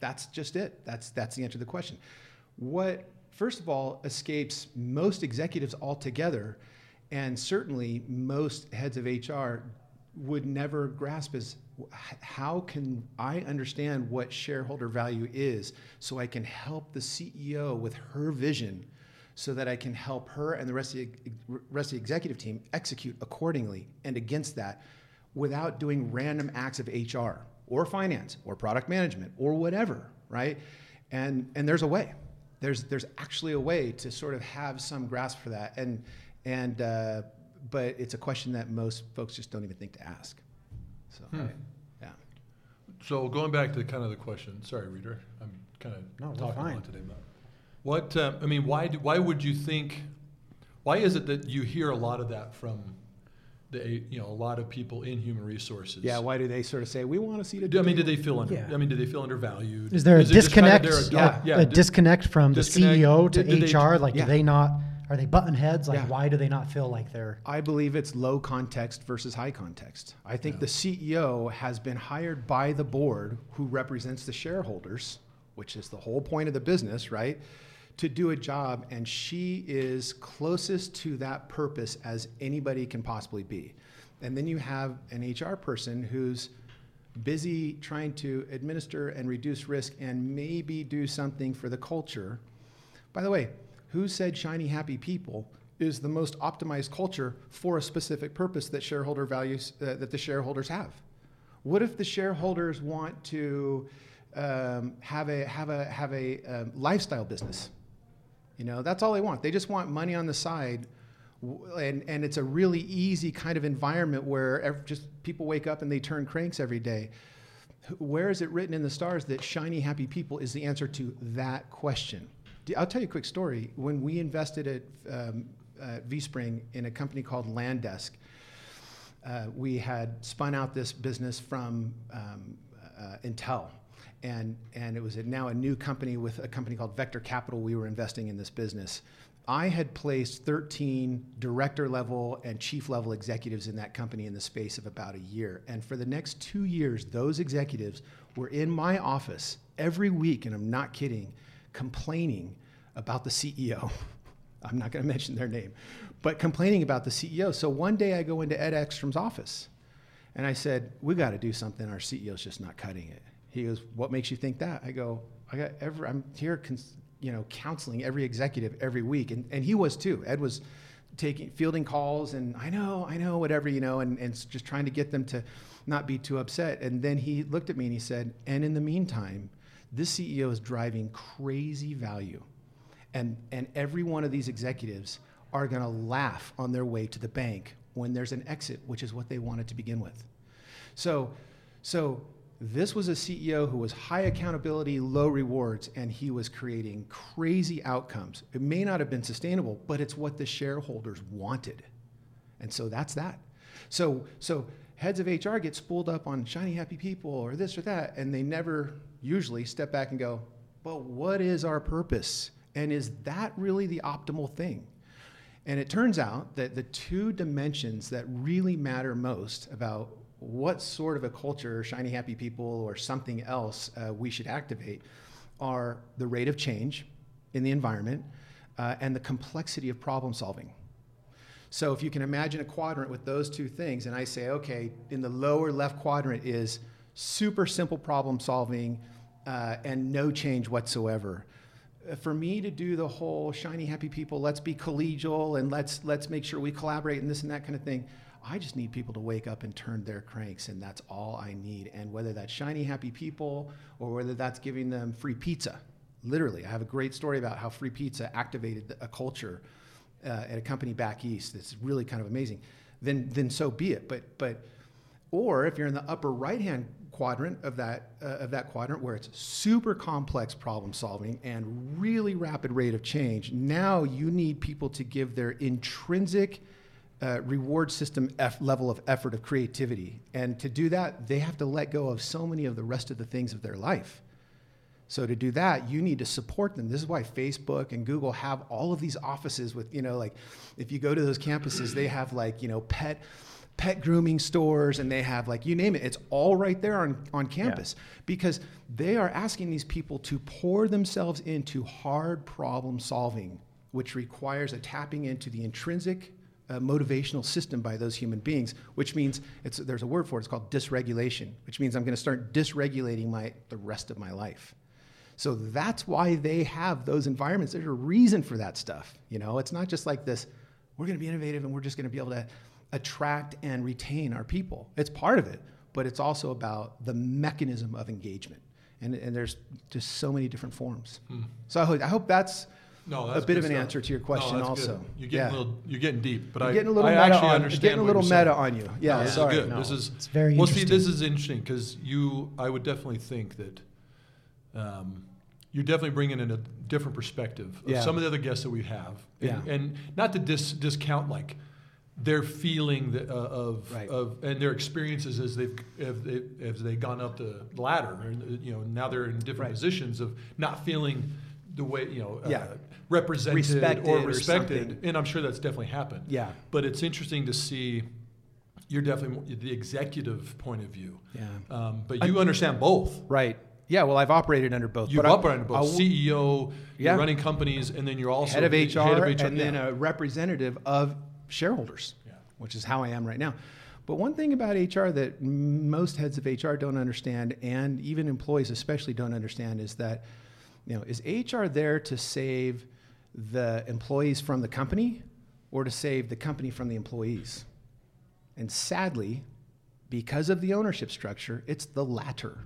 That's just it. That's, that's the answer to the question. What, first of all, escapes most executives altogether, and certainly most heads of HR would never grasp is how can I understand what shareholder value is so I can help the CEO with her vision so that I can help her and the rest of the, rest of the executive team execute accordingly and against that without doing random acts of HR or finance or product management or whatever, right? And, and there's a way. There's, there's actually a way to sort of have some grasp for that. And, and, uh, but it's a question that most folks just don't even think to ask. So, Hmm. yeah. So going back to kind of the question, sorry, reader, I'm kind of No, talking a lot today. But what uh, I mean, why do, why would you think? Why is it that you hear a lot of that from the you know a lot of people in human resources? Yeah, why do they sort of say, we want to see the Do, I mean, do they feel under? Yeah. I mean, do they feel undervalued? Is there a it just kind of disconnect? they're a- Yeah. a d- disconnect from disconnect. the CEO to Did- did they- HR? like, yeah. do they not? Are they button heads? Like, Yeah. why do they not feel like they're? I believe it's low context versus high context. I think Yeah. the CEO has been hired by the board who represents the shareholders, which is the whole point of the business, right? To do a job, and she is closest to that purpose as anybody can possibly be. And then you have an HR person who's busy trying to administer and reduce risk and maybe do something for the culture. By the way, who said shiny happy people is the most optimized culture for a specific purpose that shareholder values uh, that the shareholders have? What if the shareholders want to um, have a have a have a um, lifestyle business? You know, that's all they want. They just want money on the side, and and it's a really easy kind of environment where ev- just people wake up and they turn cranks every day. Where is it written in the stars that shiny happy people is the answer to that question? I'll tell you a quick story. When we invested at um, uh, VSpring in a company called LANDesk, uh, we had spun out this business from um, uh, Intel. And, and it was a, now a new company with a company called Vector Capital. We were investing in this business. I had placed 13 director level and chief level executives in that company in the space of about a year. And for the next two years, those executives were in my office every week, and I'm not kidding, complaining about the CEO. [LAUGHS] I'm not going to mention their name, but complaining about the CEO. So one day I go into Ed Ekstrom's office and I said, We got to do something. Our CEO's just not cutting it. He goes, What makes you think that? I go, I got every, I'm here, cons- you know, counseling every executive every week. And, and he was too. Ed was taking, fielding calls and I know, I know, whatever, you know, and, and just trying to get them to not be too upset. And then he looked at me and he said, And in the meantime, this CEO is driving crazy value. And, and every one of these executives are to laugh on their way to the bank when there's an exit, which is what they wanted to begin with. So, so this was a CEO who was high accountability, low rewards, and he was creating crazy outcomes. It may not have been sustainable, but it's what the shareholders wanted. And so that's that. So, so heads of HR get spooled up on shiny happy people or this or that, and they never usually step back and go, but what is our purpose? And is that really the optimal thing? And it turns out that the two dimensions that really matter most about what sort of a culture, shiny happy people, or something else uh, we should activate are the rate of change in the environment uh, and the complexity of problem solving. So if you can imagine a quadrant with those two things, and I say, okay, in the lower left quadrant is super simple problem solving uh, and no change whatsoever. Uh, For me to do the whole shiny happy people, let's be collegial and let's let's make sure we collaborate and this and that kind of thing. I just need people to wake up and turn their cranks, and that's all I need. And whether that's shiny happy people or whether that's giving them free pizza, literally, I have a great story about how free pizza activated a culture uh, at a company back east that's really kind of amazing, then then so be it. But but or if you're in the upper right hand quadrant of that uh, of that quadrant where it's super complex problem solving and really rapid rate of change now you need people to give their intrinsic uh, reward system F level of effort of creativity and to do that they have to let go of so many of the rest of the things of their life so to do that, you need to support them. This is why Facebook and Google have all of these offices with, you know, like if you go to those campuses, they have like, you know, pet pet grooming stores and they have like you name it. It's all right there on, on campus because they are asking these people to pour themselves into hard problem solving, which requires a tapping into the intrinsic uh, motivational system by those human beings, which means it's, there's a word for it. It's called dysregulation, which means I'm going to start dysregulating my the rest of my life. So that's why they have those environments. There's a reason for that stuff. You know, it's not just like this, we're going to be innovative and we're just going to be able to attract and retain our people. It's part of it, but it's also about the mechanism of engagement. And, and there's just so many different forms. So I hope, I hope that's, No, a bit of an stuff. answer to your question that's also. good. You're getting Yeah. a little, you're getting deep, but You're I, getting a little I meta actually on, understand getting a little you're saying. meta on you. Yeah, No, this sorry. is good. No, this is it's very well. See, this interesting. is interesting because you, I would definitely think that um, you're definitely bringing in a different perspective of Yeah. some of the other guests that we have, and, Yeah. and not to dis, discount like their feeling that, uh, of Right. of and their experiences as they've as they as they've gone up the ladder, and you know now they're in different Right. positions of not feeling the way you know Yeah. uh, represented Respected or or respected, something. and I'm sure that's definitely happened. Yeah. But it's interesting to see you're definitely the executive point of view. Yeah. Um, but you understand both. Right. Yeah, well, I've operated under both. You've I- operated I both CEO, Yeah. you're running companies, and then you're also head of the HR, and then a representative of shareholders, Yeah. which is how I am right now. But one thing about HR that most heads of HR don't understand, and even employees especially don't understand, is that you know is HR there to save the employees from the company, or to save the company from the employees? And sadly, because of the ownership structure, it's the latter.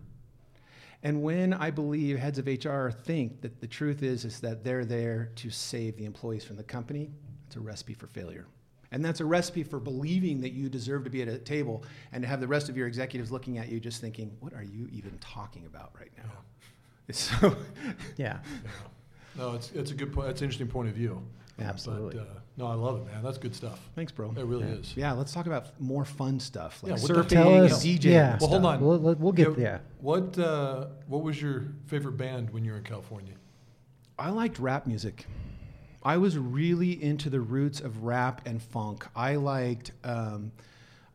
And when I believe heads of HR think that the truth is is that they're there to save the employees from the company, it's a recipe for failure. And that's a recipe for believing that you deserve to be at a table and to have the rest of your executives looking at you just thinking, what are you even talking about right now? [LAUGHS] It's so Yeah. [LAUGHS] Yeah. No, it's it's a good point. It's an interesting point of view. Absolutely. But, uh, no, I love it, man. That's good stuff. thanks, bro. It really is. Yeah, let's talk about more fun stuff like Yeah, surfing Tell and us. DJing. yeah. Well, hold on. We'll, we'll- we'll get Yeah, yeah. What uh, what was your favorite band when you were in California? I liked rap music. I was really into the roots of rap and funk. I liked, um,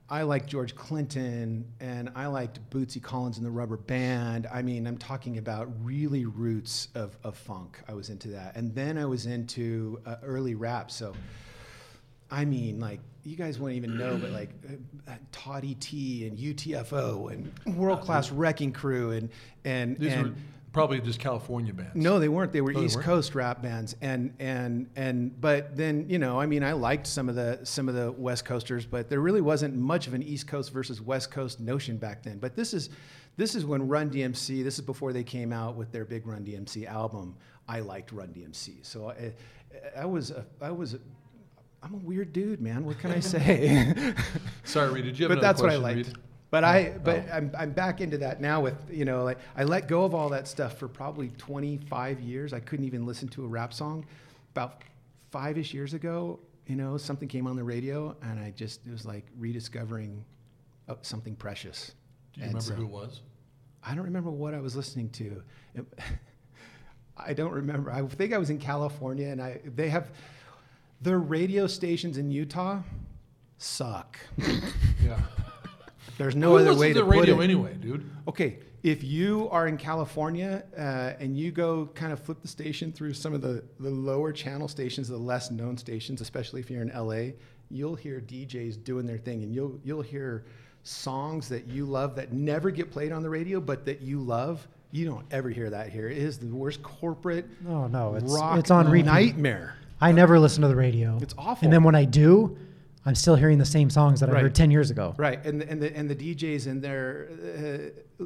I liked George Clinton, and I liked Bootsy Collins and the Rubber Band. I mean, I'm talking about really roots of, of funk. I was into that, and then I was into uh, early rap. So, I mean, like you guys wouldn't even know, but like uh, Toddy Tee and UTFO and World Class Wrecking Crew and and These and were probably just California bands. no, they weren't. They were Oh, East weren't? Coast rap bands, and and and but then you know, I mean, I liked some of the some of the West Coasters, but there really wasn't much of an East Coast versus West Coast notion back then. But this is this is when Run DMC. This is before they came out with their big Run DMC album. I liked Run DMC, so I, I was a, I was. A, I'm a weird dude, man. What can I say? [LAUGHS] Sorry, Reed. Did you have but that's what I liked. Reed? But I, but Oh. I'm, I'm back into that now with, you know, like I let go of all that stuff for probably 25 years. I couldn't even listen to a rap song. About five-ish years ago, you know, something came on the radio and I just, it was like rediscovering uh, something precious. Do you And remember so- who it was? I don't remember what I was listening to. It- [LAUGHS] I don't remember. I think I was in California and I, they have, their radio stations in Utah suck. [LAUGHS] Yeah. There's no Who other listens way to the put radio it. anyway, dude. Okay, if you are in California uh, and you go kind of flip the station through some of the, the lower channel stations, the less known stations, especially if you're in LA, you'll hear DJs doing their thing and you'll, you'll hear songs that you love that never get played on the radio, but that you love. You don't ever hear that here. It is the worst corporate Oh no, it's rock it's on repeat. nightmare. I never listen to the radio. It's awful. And then when I do, I'm still hearing the same songs that I heard 10 years ago. Right, and the, and the, and the DJs in there, uh,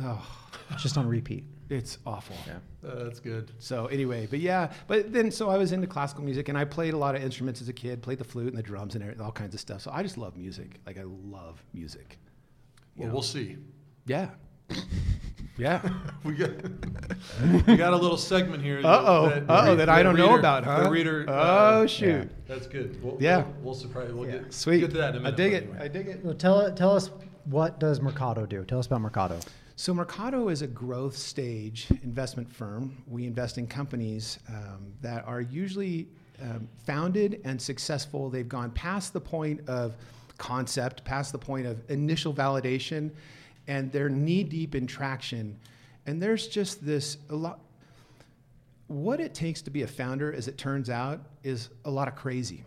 oh, It's just on repeat. it's awful. Yeah. Uh, that's good. So anyway, but yeah, but then so I was into classical music and I played a lot of instruments as a kid, played the flute and the drums and all kinds of stuff. So I just love music. Like I love music. Well, know? we'll see. Yeah. [LAUGHS] Yeah. [LAUGHS] We got we got a little segment here. Uh-oh. Uh-oh, that I don't know about, huh? The reader. Oh, uh, shoot. That's good. We'll, Yeah. We'll, we'll surprise. We'll Yeah. get Sweet. Get to that in a I minute. I dig it. anyway. I dig it. Well, tell tell us what does Mercato do? Tell us about Mercato. So Mercato is a growth stage investment firm. We invest in companies um, that are usually um, founded and successful. They've gone past the point of concept, past the point of initial validation, and they're knee deep in traction. And there's just this a lot. What it takes to be a founder, as it turns out, is a lot of crazy.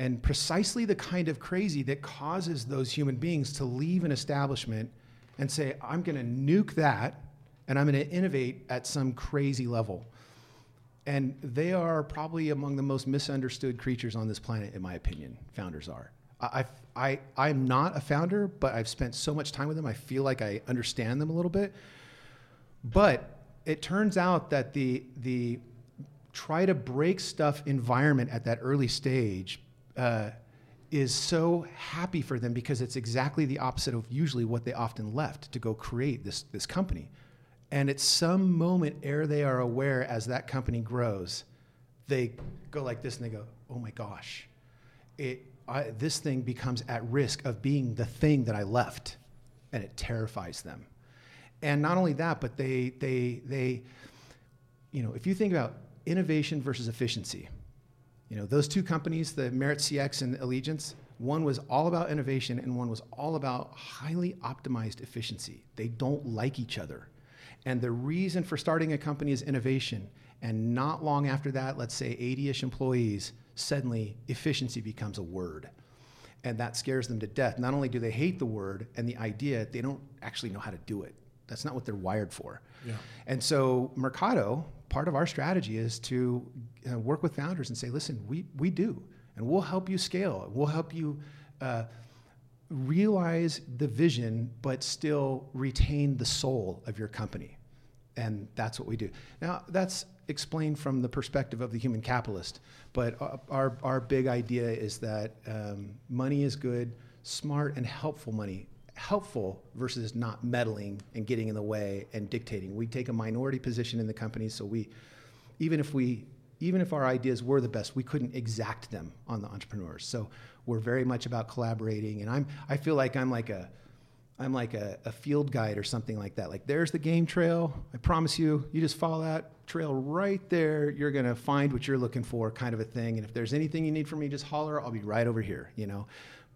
And precisely the kind of crazy that causes those human beings to leave an establishment and say, I'm going to nuke that and I'm going to innovate at some crazy level. And they are probably among the most misunderstood creatures on this planet, in my opinion. Founders are. I, I, I'm not a founder, but I've spent so much time with them. I feel like I understand them a little bit. But it turns out that the the try to break stuff environment at that early stage uh, is so happy for them because it's exactly the opposite of usually what they often left to go create this this company. And at some moment, ere they are aware, as that company grows, they go like this and they go, "Oh my gosh, it I, this thing becomes at risk of being the thing that I left," and it terrifies them. And not only that, but they they they, you know, if you think about innovation versus efficiency, you know, those two companies, the Maritz CX and Allegiance, one was all about innovation and one was all about highly optimized efficiency. They don't like each other. And the reason for starting a company is innovation. And not long after that, let's say 80 ish employees, suddenly efficiency becomes a word. And that scares them to death. Not only do they hate the word and the idea, they don't actually know how to do it. That's not what they're wired for. Yeah. And so, Mercato, part of our strategy is to uh, work with founders and say, listen, we, we do, and we'll help you scale. We'll help you uh, realize the vision, but still retain the soul of your company. And that's what we do. Now, that's explained from the perspective of the human capitalist, but our, our, our big idea is that um, money is good, smart and helpful money. Helpful versus not meddling and getting in the way and dictating. We take a minority position in the company, so we, even if we, even if our ideas were the best, we couldn't exact them on the entrepreneurs. So we're very much about collaborating, and I'm, I feel like I'm like a, I'm like a, a field guide or something like that. Like, there's the game trail. I promise you, you just follow that trail right there. You're gonna find what you're looking for, kind of a thing. And if there's anything you need from me, just holler. I'll be right over here. You know,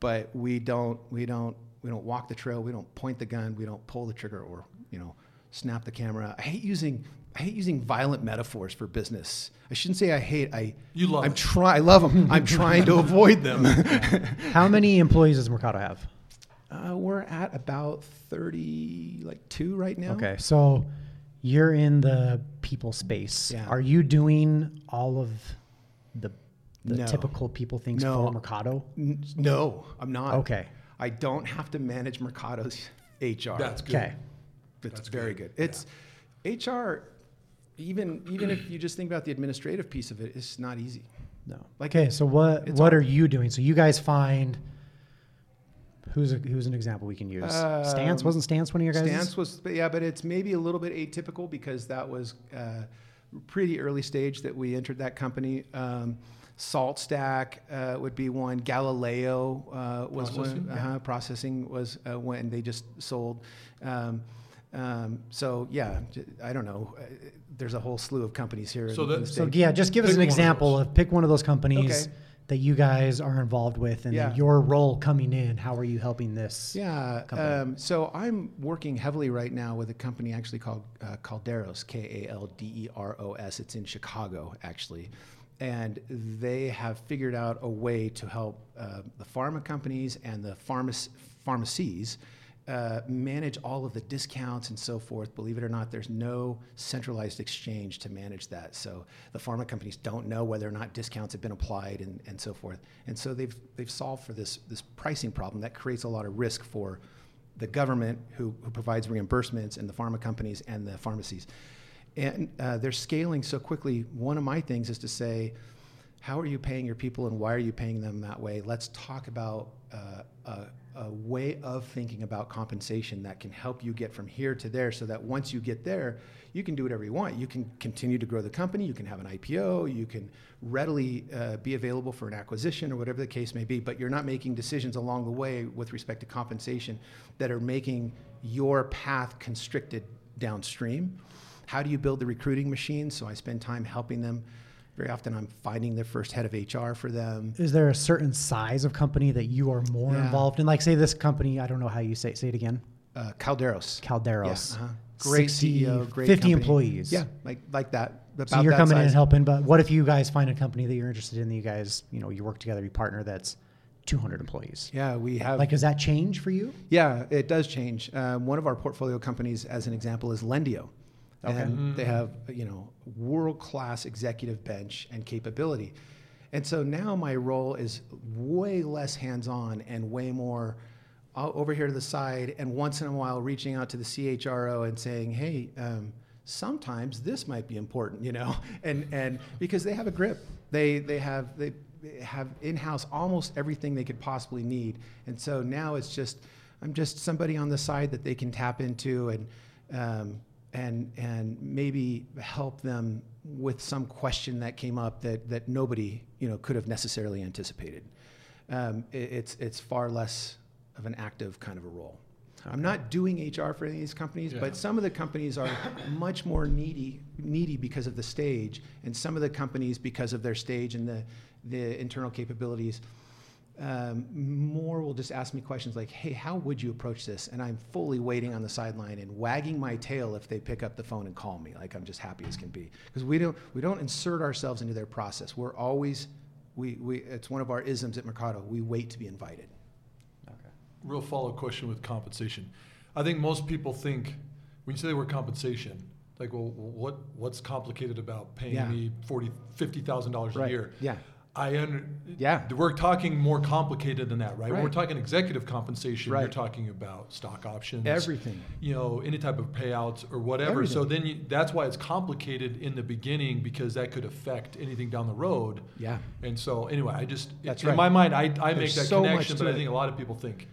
but we don't, we don't, we don't walk the trail. We don't point the gun. We don't pull the trigger or you know, snap the camera. I hate using, I hate using violent metaphors for business. I shouldn't say I hate. I You love I'm try. I love them. I'm trying to [LAUGHS] avoid them. How many employees does Mercato have? Uh, we're at about 30, like two right now. Okay, so you're in the people space. Yeah. Are you doing all of the the No. typical people things No. for Mercato? N- no, I'm not. Okay. I don't have to manage Mercato's [LAUGHS] HR. That's good. Okay. It's That's very good. good. It's HR. Even even if you just think about the administrative piece of it, it's not easy. No. Like, okay, so what what all- are you doing? So you guys find who's a, who's an example we can use? Stance Um, wasn't Stance one of your guys? Stance was, but yeah, but it's maybe a little bit atypical because that was uh, pretty early stage that we entered that company. Um, SaltStack uh, would be one. Galileo uh, was Processing, one. Uh-huh, processing was uh, when they just sold. Um, um, so yeah, I don't know. Uh, there's a whole slew of companies here. So in, that- in the So yeah, just give us an one of example of, pick one of those companies Okay. That you guys are involved with, and Yeah. your role coming in. How are you helping this? Yeah. Um, so I'm working heavily right now with a company actually called uh, Kalderos, K A L D E R O S. It's in Chicago, actually. And they have figured out a way to help uh, the pharma companies and the pharmac- pharmacies uh, manage all of the discounts and so forth. Believe it or not, there's no centralized exchange to manage that. So the pharma companies don't know whether or not discounts have been applied and, and so forth. And so they've, they've solved for this, this pricing problem that creates a lot of risk for the government who, who provides reimbursements and the pharma companies and the pharmacies. And uh, they're scaling so quickly. One of my things is to say, how are you paying your people and why are you paying them that way? Let's talk about uh, a, way of thinking about compensation that can help you get from here to there so that once you get there, you can do whatever you want. You can continue to grow the company, you can have an IPO, you can readily uh, be available for an acquisition or whatever the case may be, but you're not making decisions along the way with respect to compensation that are making your path constricted downstream. How do you build the recruiting machine? So I spend time helping them. Very often I'm finding their first head of HR for them. Is there a certain size of company that you are more Yeah. involved in? Like, say this company, I don't know how you say say it again. Uh, Kalderos. Kalderos. Yeah, uh-huh. Great 60, CEO, great 50 company. employees. Yeah, like like that. About So you're coming in and helping, but what if you guys find a company that you're interested in? That you guys, you know, you work together, you partner. That's 200 employees. Yeah, we have. Like, does that change for you? yeah, it does change. Um, one of our portfolio companies, as an example, is Lendio. Okay. And they have you know world class executive bench and capability, and so now my role is way less hands on and way more. uh, Over here to the side, and once in a while reaching out to the CHRO and saying, "Hey, um, sometimes this might be important," you know, [LAUGHS] and and because they have a grip, they they have they have in house almost everything they could possibly need, and so now it's just I'm just somebody on the side that they can tap into and um, and and maybe help them with some question that came up that that nobody you know could have necessarily anticipated. Um, it, it's it's far less of an active kind of a role. I'm not doing HR for any of these companies, Yeah. but some of the companies are [COUGHS] much more needy needy because of the stage, and some of the companies because of their stage and the the internal capabilities um, more will just ask me questions like, "Hey, how would you approach this?" And I'm fully waiting on the sideline and wagging my tail if they pick up the phone and call me. Like I'm just happy as can be because we don't we don't insert ourselves into their process. We're always we, we it's one of our isms at Mercato. We wait to be invited. Okay. Real follow up question with compensation. I think most people think when you say the word compensation, like, well, what what's complicated about paying Yeah. me forty, fifty thousand dollars a Right. year? Yeah. I under, Yeah. We're talking more complicated than that, right? When We're talking executive compensation. You're talking about stock options, Everything. you know, any type of payouts or whatever. So then you, that's why it's complicated in the beginning because that could affect anything down the road. Yeah. And so anyway, I just That's in right. my mind, I, I make that so connection, but I it. think a lot of people think,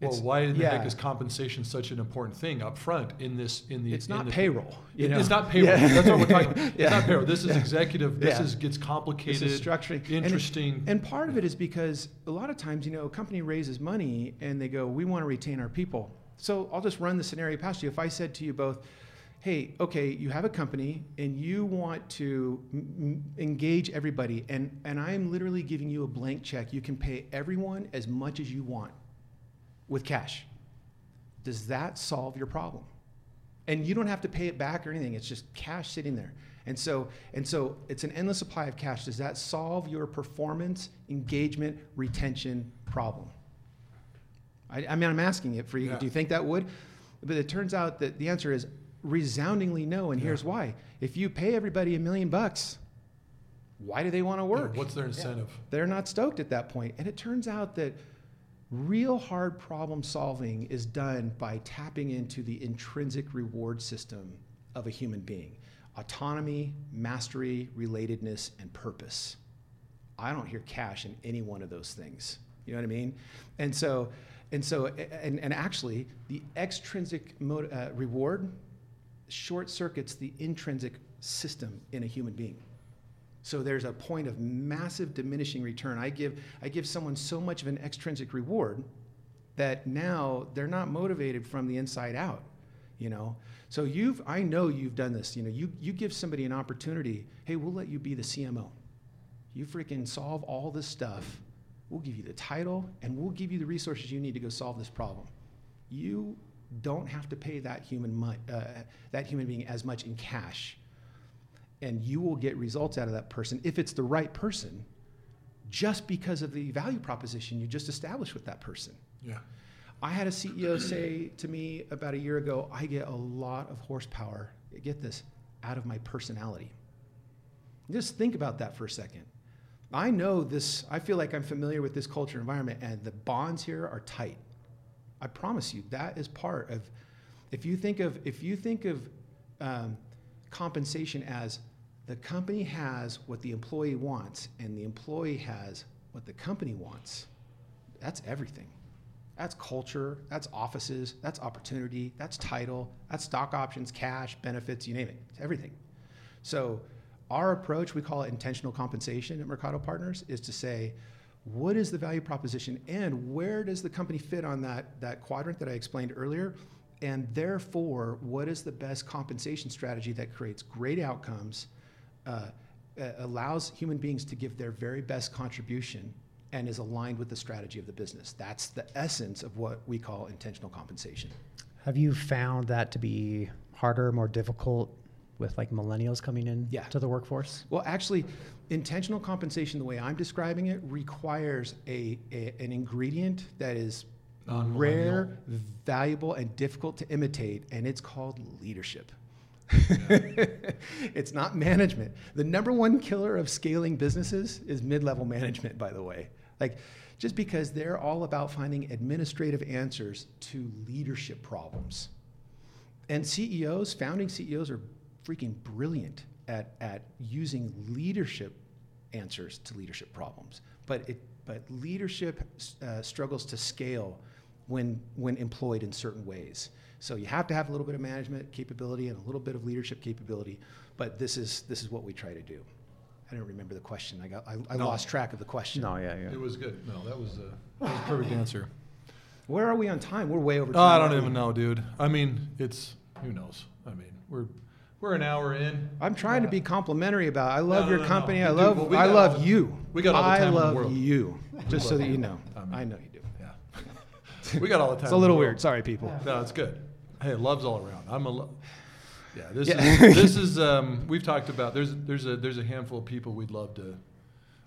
well, why the yeah. heck is compensation such an important thing up front in this in the It's in not the, payroll. You It- know? It's not payroll. [LAUGHS] Yeah. That's what we're talking about. It's Yeah. not payroll. This is executive. This is gets complicated. This is structuring. And it- Interesting. And, part of it is because a lot of times, you know, a company raises money and they go, we want to retain our people. So I'll just run the scenario past you. If I said to you both, hey, okay, you have a company and you want to m- engage everybody, and, and I'm literally giving you a blank check. You can pay everyone as much as you want with cash. Does that solve your problem? and you don't have to pay it back or anything it's just cash sitting there and so and so it's an endless supply of cash does that solve your performance engagement retention problem i, I mean i'm asking it for you Yeah. do you think that would but it turns out that the answer is resoundingly no and here's why if you pay everybody a million bucks why do they want to Yeah, work what's their incentive? they're not stoked at that point. And it turns out that real hard problem solving is done by tapping into the intrinsic reward system of a human being autonomy, mastery, relatedness, and purpose. I don't hear cash in any one of those things. You know what I mean? And so, and so, and, and actually, the extrinsic mo- uh, reward short circuits the intrinsic system in a human being. So there's a point of massive diminishing return. I give, I give someone so much of an extrinsic reward that now they're not motivated from the inside out, you know? So you've, I know you've done this, you know, you, you give somebody an opportunity, hey, we'll let you be the CMO. You freaking solve all this stuff. We'll give you the title and we'll give you the resources you need to go solve this problem. You don't have to pay that human, mu- uh, that human being as much in cash and you will get results out of that person if it's the right person just because of the value proposition you just established with that person. Yeah. I had a CEO [CLEARS THROAT] say to me about a year ago, I get a lot of horsepower, get this, out of my personality. Just think about that for a second. I know this, I feel like I'm familiar with this culture environment, and the bonds here are tight. I promise you, that is part of, if you think of, if you think of um, compensation as the company has what the employee wants, and the employee has what the company wants, that's everything. That's culture, that's offices, that's opportunity, that's title, that's stock options, cash, benefits, you name it. It's everything. So our approach, we call it intentional compensation at Mercato Partners, is to say, what is the value proposition and where does the company fit on that, that quadrant that I explained earlier? And therefore, what is the best compensation strategy that creates great outcomes, uh, uh, allows human beings to give their very best contribution, and is aligned with the strategy of the business? That's the essence of what we call intentional compensation. Have you found that to be harder, more difficult with like millennials coming in Yeah. to the workforce? Well, actually, intentional compensation, the way I'm describing it, requires a, a- an ingredient that is. Rare, valuable, and difficult to imitate, and it's called leadership. [LAUGHS] it's not management. The number one killer of scaling businesses is mid-level management, by the way. Like, just because they're all about finding administrative answers to leadership problems. And CEOs, founding CEOs, are freaking brilliant at, at using leadership answers to leadership problems. But, it, but leadership uh, struggles to scale when, when employed in certain ways. So you have to have a little bit of management capability and a little bit of leadership capability. But this is, this is what we try to do. I don't remember the question. I, got, I, I No. lost track of the question. No, yeah, yeah. It was good. No, that was a, that was a perfect answer. Where are we on time? We're way over Oh. I don't aren't even we? know, dude. I mean, it's who knows. I mean, we're we're an hour in. I'm trying to be complimentary about. I love no, your no, no. company. We I do- love. well, we I got love the- you. we got all the I time in the love world. you. Just so that you you. know. I mean- I know you do. Yeah. [LAUGHS] we got all the time. It's a little weird. Sorry, people. No, it's good. Hey, love's all around. I'm a lo- yeah. This Yeah. is [LAUGHS] this is um, we've talked about. There's there's a there's a handful of people we'd love to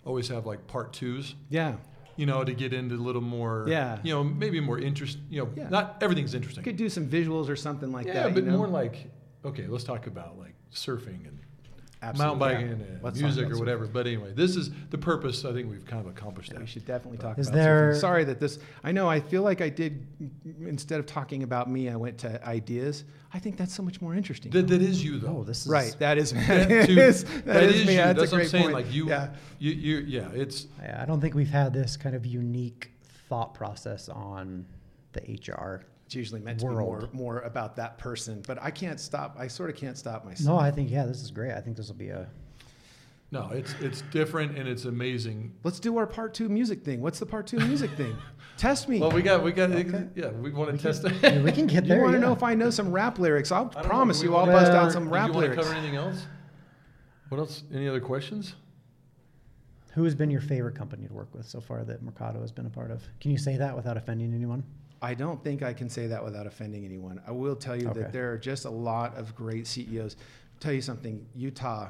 always have like part twos. Yeah. You know, to get into a little more. Yeah. You know, maybe more interest. You know, Yeah. not everything's interesting. Could do some visuals or something like yeah, that. but you know? more like okay, let's talk about like surfing and Absolutely, mountain yeah. biking and Let's music about or whatever. But anyway, this is the purpose. I think we've kind of accomplished Yeah, that. we should definitely uh, talk Is about there- surfing. Sorry that this. I know. I feel like I did. Instead of talking about me, I went to ideas. I think that's so much more interesting. That, that is you though. Oh, this is right. That is. [LAUGHS] That that too- is, that that is is me. you. That's, That's a what I'm great saying. point. Like you, Yeah. you, you, yeah. It's I I don't think we've had this kind of unique thought process on the HR. It's usually meant to be more more about that person, but I can't stop. I sort of can't stop myself. No, I think yeah, this is great. I think this will be a no, it's it's different and it's amazing. Let's do our part two music thing. What's the part two music thing? [LAUGHS] Test me. Well, we got we got Okay. yeah. We want to test I it. [LAUGHS] mean, we can get you there. want to yeah. know if I know some rap lyrics? I'll I don't know, promise you, I'll wanna bust out some rap you wanna lyrics. cover anything else? What else? Any other questions? Who has been your favorite company to work with so far that Mercato has been a part of? Can you say that without offending anyone? I don't think I can say that without offending anyone. I will tell you Okay. that there are just a lot of great CEOs. Tell you something, Utah.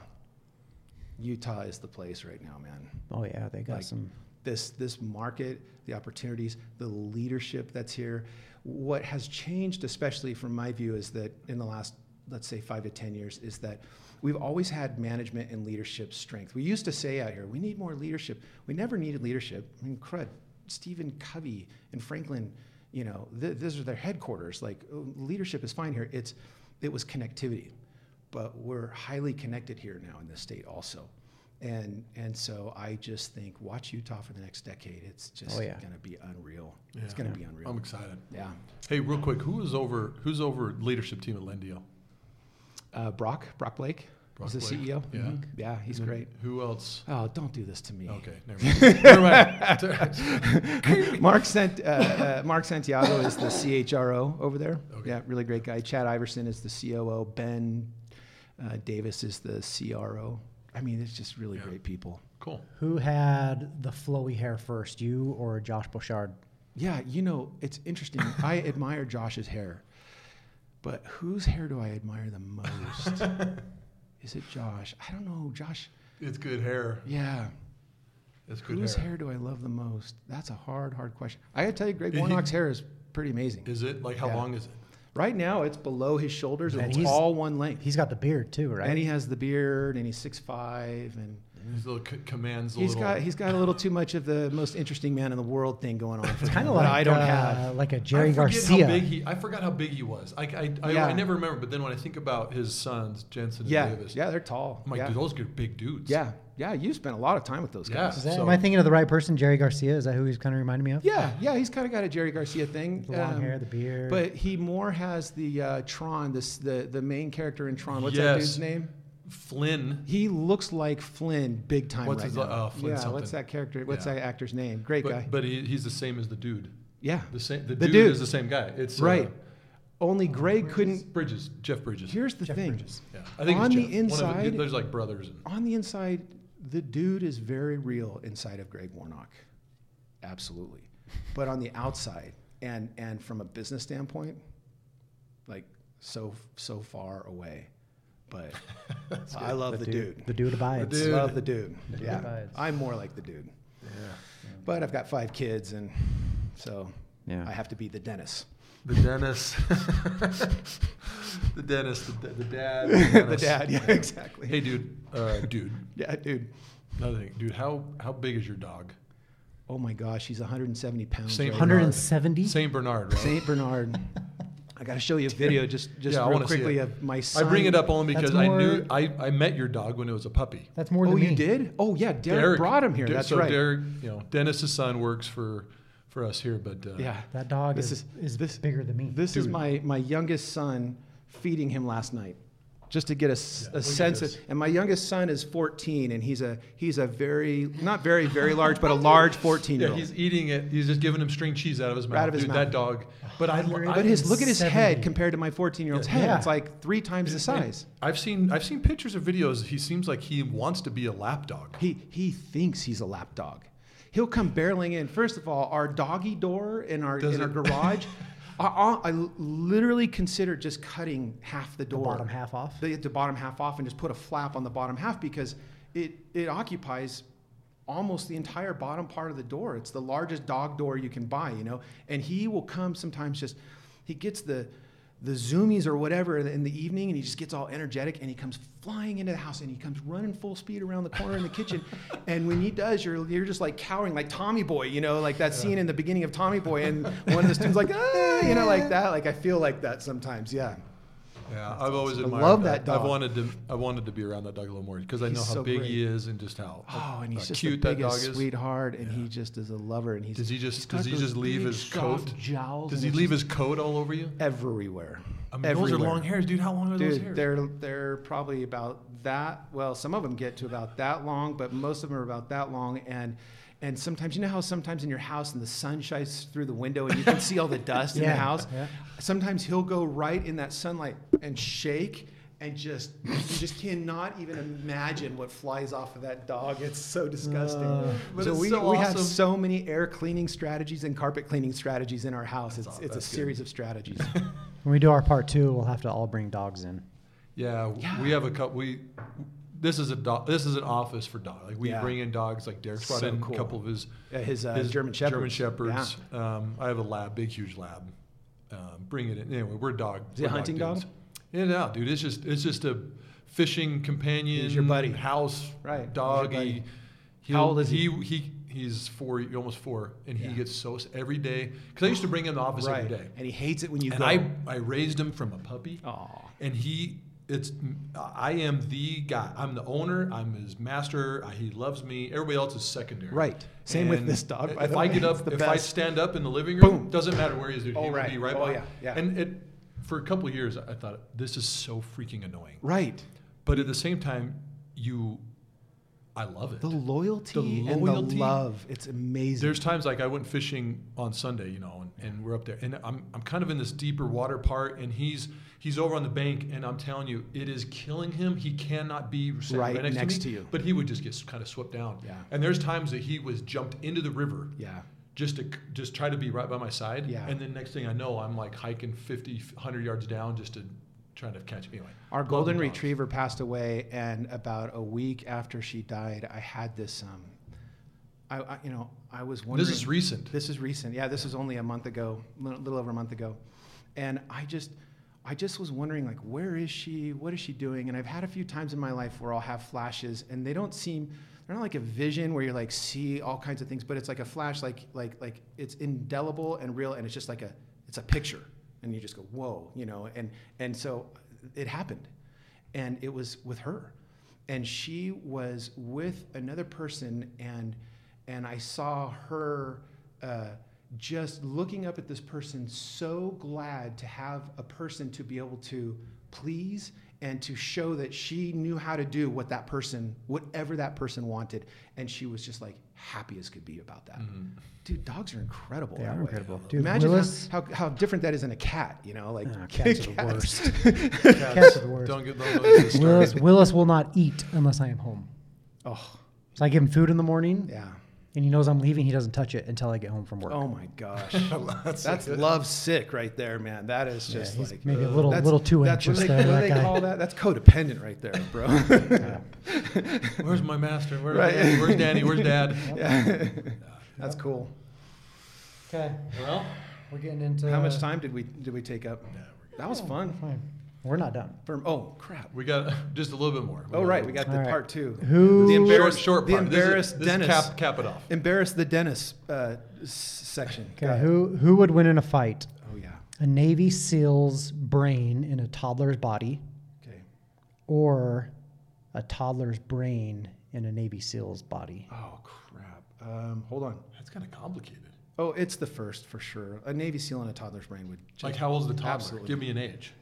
Utah is the place right now, man. Oh yeah, they got Like, some. this this market, the opportunities, the leadership that's here. What has changed, especially from my view, is that in the last let's say five to ten years, is that we've always had management and leadership strength. We used to say out here, we need more leadership. We never needed leadership. I mean, crud, Stephen Covey and Franklin, you know, th- these are their headquarters. Like oh, leadership is fine here. It's it was connectivity, but we're highly connected here now in this state also. And and so I just think watch Utah for the next decade. It's just Oh, yeah. going to be unreal. Yeah. It's going Yeah. to be unreal. I'm excited. yeah. Hey, real quick, who is over? Who's over leadership team at Lendio? Uh, Brock Brock Blake Brock is the Blake. CEO. Yeah. Mhm. Yeah, he's And then great. Who else? Oh, don't do this to me. Okay, never mind. [LAUGHS] never mind. [LAUGHS] Mark sent uh, uh, Mark Santiago is the CHRO over there. Okay. Yeah, really great guy. Chad Iverson is the COO. Ben uh, Davis is the CRO. I mean, it's just really Yeah. great people. Cool. Who had the flowy hair first, you or Josh Bouchard? Yeah, you know, it's interesting. I admire Josh's hair, but whose hair do I admire the most? [LAUGHS] is it Josh? I don't know. Josh, It's good hair. yeah. It's good Whose hair. hair do I love the most? That's a hard, hard question. I gotta tell you, Greg He- Warnock's hair is pretty amazing. Is it like how Yeah. long is it? Right now, it's below his shoulders. And and It's all one length. He's got the beard too, right? And he has the beard, and he's six five, and His little c- commands. a He's little, got he's got a little too much of the most interesting man in the world thing going on. It's kind of like I don't uh, have. like a Jerry forget Garcia. How big he, I forgot how big he was. I, I, I, Yeah. I never remember. But then when I think about his sons, Jensen and Yeah, Davis, yeah, they're tall. I'm like, yeah. dude, those are big dudes. yeah, yeah. You spent a lot of time with those Yeah. guys. Is that, So- am I thinking of the right person? Jerry Garcia? Is that who he's kind of reminding me of? Yeah, yeah. He's kind of got a Jerry Garcia thing. The long um, hair, the beard. But he more has the uh, Tron, this the the main character in Tron. What's that dude's name? Flynn. He looks like Flynn big time What's right his- now. uh, Flynn yeah, something. what's that character? What's Yeah. that actor's name? Great But, guy. but he, he's the same as the dude. yeah, The same. The, The dude, dude. is the same guy. It's uh, right. Only Greg couldn't. Bridges. Jeff Bridges. Here's the Jeff thing. Bridges. yeah. I think on it's the Jeff. One of inside- there's like brothers. And, On the inside, the dude is very real inside of Greg Warnock. Absolutely. But on the outside, and and from a business standpoint, like so so far away. But [LAUGHS] I love the, dude. The dude abides. The dude. Love the dude. The dude yeah, abides. I'm more like the dude. yeah. But I've got five kids, and so Yeah. I have to be the Dennis. The dentist. [LAUGHS] the dentist. The, the dad. the [LAUGHS] dentist. dad. Yeah, exactly. Hey, dude. Uh, dude. Yeah, dude. Another thing, dude. How how big is your dog? Oh my gosh, he's 170 pounds. Saint right Bernard. 170? Saint Bernard. Right? Saint Bernard. I got to show you a video [LAUGHS] just just Yeah, real wanna quickly of my son. I bring it up only That's because I knew I, I met your dog when it was a puppy. That's more Oh, than me. you did? Oh yeah, Derek, brought him here. Der- That's so right. Derek, you know, Dennis's son works for for us here, but uh, yeah. That dog This is, is- is, this- bigger than me. This is my my youngest son feeding him last night. Just to get a, Yeah, a sense of, and my youngest son is 14, and he's a he's a very not very very large, but a large 14 [LAUGHS] year Yeah, old. he's eating it. He's just giving him string cheese out of his mouth. Out of his Dude, mouth. that dog. But I, I But his look at his head compared to my 14 year old's Yeah. head. Yeah. It's like three times the and size. I've seen I've seen pictures or videos. He seems like he wants to be a lap dog. He he thinks he's a lap dog. He'll come barreling in. First of all, our doggy door in our Does in our garage. [LAUGHS] I, I, I literally considered just cutting half the door, the bottom half off. the, the bottom half off, and just put a flap on the bottom half because it it occupies almost the entire bottom part of the door. It's the largest dog door you can buy, you know. And he will come sometimes just he gets the the zoomies or whatever in the evening and he just gets all energetic and he comes flying into the house and he comes running full speed around the corner in the kitchen. [LAUGHS] And when he does you're you're just like cowering like Tommy Boy you know like that scene in the beginning of Tommy Boy and one of the students like ah, you know like that. Like I feel like that sometimes yeah Yeah, I've always admired. I love that dog. I've wanted to I wanted to be around that dog a little more because I He's know how so big great. he is and just how oh and he's uh, just cute the that dog is. sweetheart and he just is a lover and he's Does he just does he just leave his coat? jowls Does he leave his coat all over you? everywhere I mean, those are long hairs, dude. How long are those hairs? they're they're probably about that. Well, some of them get to about that long, but most of them are about that long. And and sometimes you know how sometimes in your house and the sun shines through the window and you can see all the [LAUGHS] dust in the house. yeah. Sometimes he'll go right in that sunlight and shake. And just you just cannot even imagine what flies off of that dog. It's so disgusting. Uh, But so it's we, so we have so many air cleaning strategies and carpet cleaning strategies in our house. That's it's aw- it's a good. series of strategies. [LAUGHS] When we do our part two, we'll have to all bring dogs in. Yeah, Yeah. we have a couple. We this is a dog. This is an office for dog. Like we Yeah. bring in dogs. Like Derek's brought So in cool. a couple of his his, uh, his German Shepherds. German shepherds. Um, I have a lab, big huge lab. Um, bring it in. Anyway, we're dog. Is it a we're hunting dog? dudes. Yeah, no, dude. It's just it's just a fishing companion. He's your buddy. House Right, dog. He, How old is he? He he he's four, almost four, and Yeah. he gets so every day. Because I used to bring him to the office right. every day, And he hates it when you and go. I I raised him from a puppy Aw. and he it's I am the guy. I'm the owner. I'm his master. I, he loves me. Everybody else is secondary. Right. Same with this dog, If I way. get up, if I stand up in the living room, Boom. doesn't matter where he is. Dude, Oh, he right. be right Oh, by. yeah, yeah. And it for a couple of years, I thought this is so freaking annoying. Right. But at the same time, you, I love it. The loyalty, The and loyalty. the love. It's amazing. There's times like I went fishing on Sunday, you know, and, and we're up there, and I'm, I'm kind of in this deeper water part, and he's he's over on the bank, and I'm telling you, it is killing him. He cannot be sitting Right next, next to, to me, you. but he would just get kind of swept down. Yeah. And there's times that he was jumped into the river yeah. just to just try to be right by my side. Yeah. And then next thing I know, I'm like hiking 50, 100 yards down just to try to catch me. Anyway, Our golden retriever passed away, and about a week after she died, I had this. Um, I, I you know, I was wondering. This is recent. This is recent. Yeah, this was only a month ago, a little, little over a month ago, and I just, I just was wondering like, where is she? What is she doing? And I've had a few times in my life where I'll have flashes, and they don't seem, they're not like a vision where you're like see all kinds of things, but it's like a flash, like like like it's indelible and real, and it's just like a it's a picture, and you just go whoa, you know, and and so it happened, and it was with her, and she was with another person, and and I saw her. Uh, just looking up at this person, so glad to have a person to be able to please and to show that she knew how to do what that person, whatever that person wanted. And she was just like happy as could be about that. Dude, dogs are incredible. They are way. incredible. Dude, Imagine Willis- how, how, how different that is in a cat, you know? Like, Ah, [LAUGHS] cats are the worst. [LAUGHS] Cats are the worst. Don't get don't, don't get us Willis. Willis will not eat unless I am home. oh, So I give him food in the morning, yeah. And he knows I'm leaving. He doesn't touch it until I get home from work. Oh my gosh. [LAUGHS] [LAUGHS] That's, That's love sick right there, man. That is just he's like maybe a uh, little- that's- little too that's what they- there, What do that they guy. call that? That's codependent right there, bro. [LAUGHS] Where's my master? Where's, Right. Danny? Where's Danny? Where's Dad? yeah. That's cool. Okay, Well, we're getting into How much time did we did we take up? That was fun. Fine. We're not done. For, oh crap. we got [LAUGHS] just a little bit more. Oh right, we got the All right. part two. Who- The embarrassed, short the part. This is- embarrassed this is Dennis. Cap, cap it off. Embarrass the Dennis uh, section. Okay, who who would win in a fight? Oh yeah. A Navy SEAL's brain in a toddler's body, Okay. or a toddler's brain in a Navy SEAL's body? Oh crap. Um, hold on. That's kind of complicated. Oh, it's the first for sure. A Navy SEAL and a toddler's brain would. Like, how old's the toddler? Absolutely. Give me an age.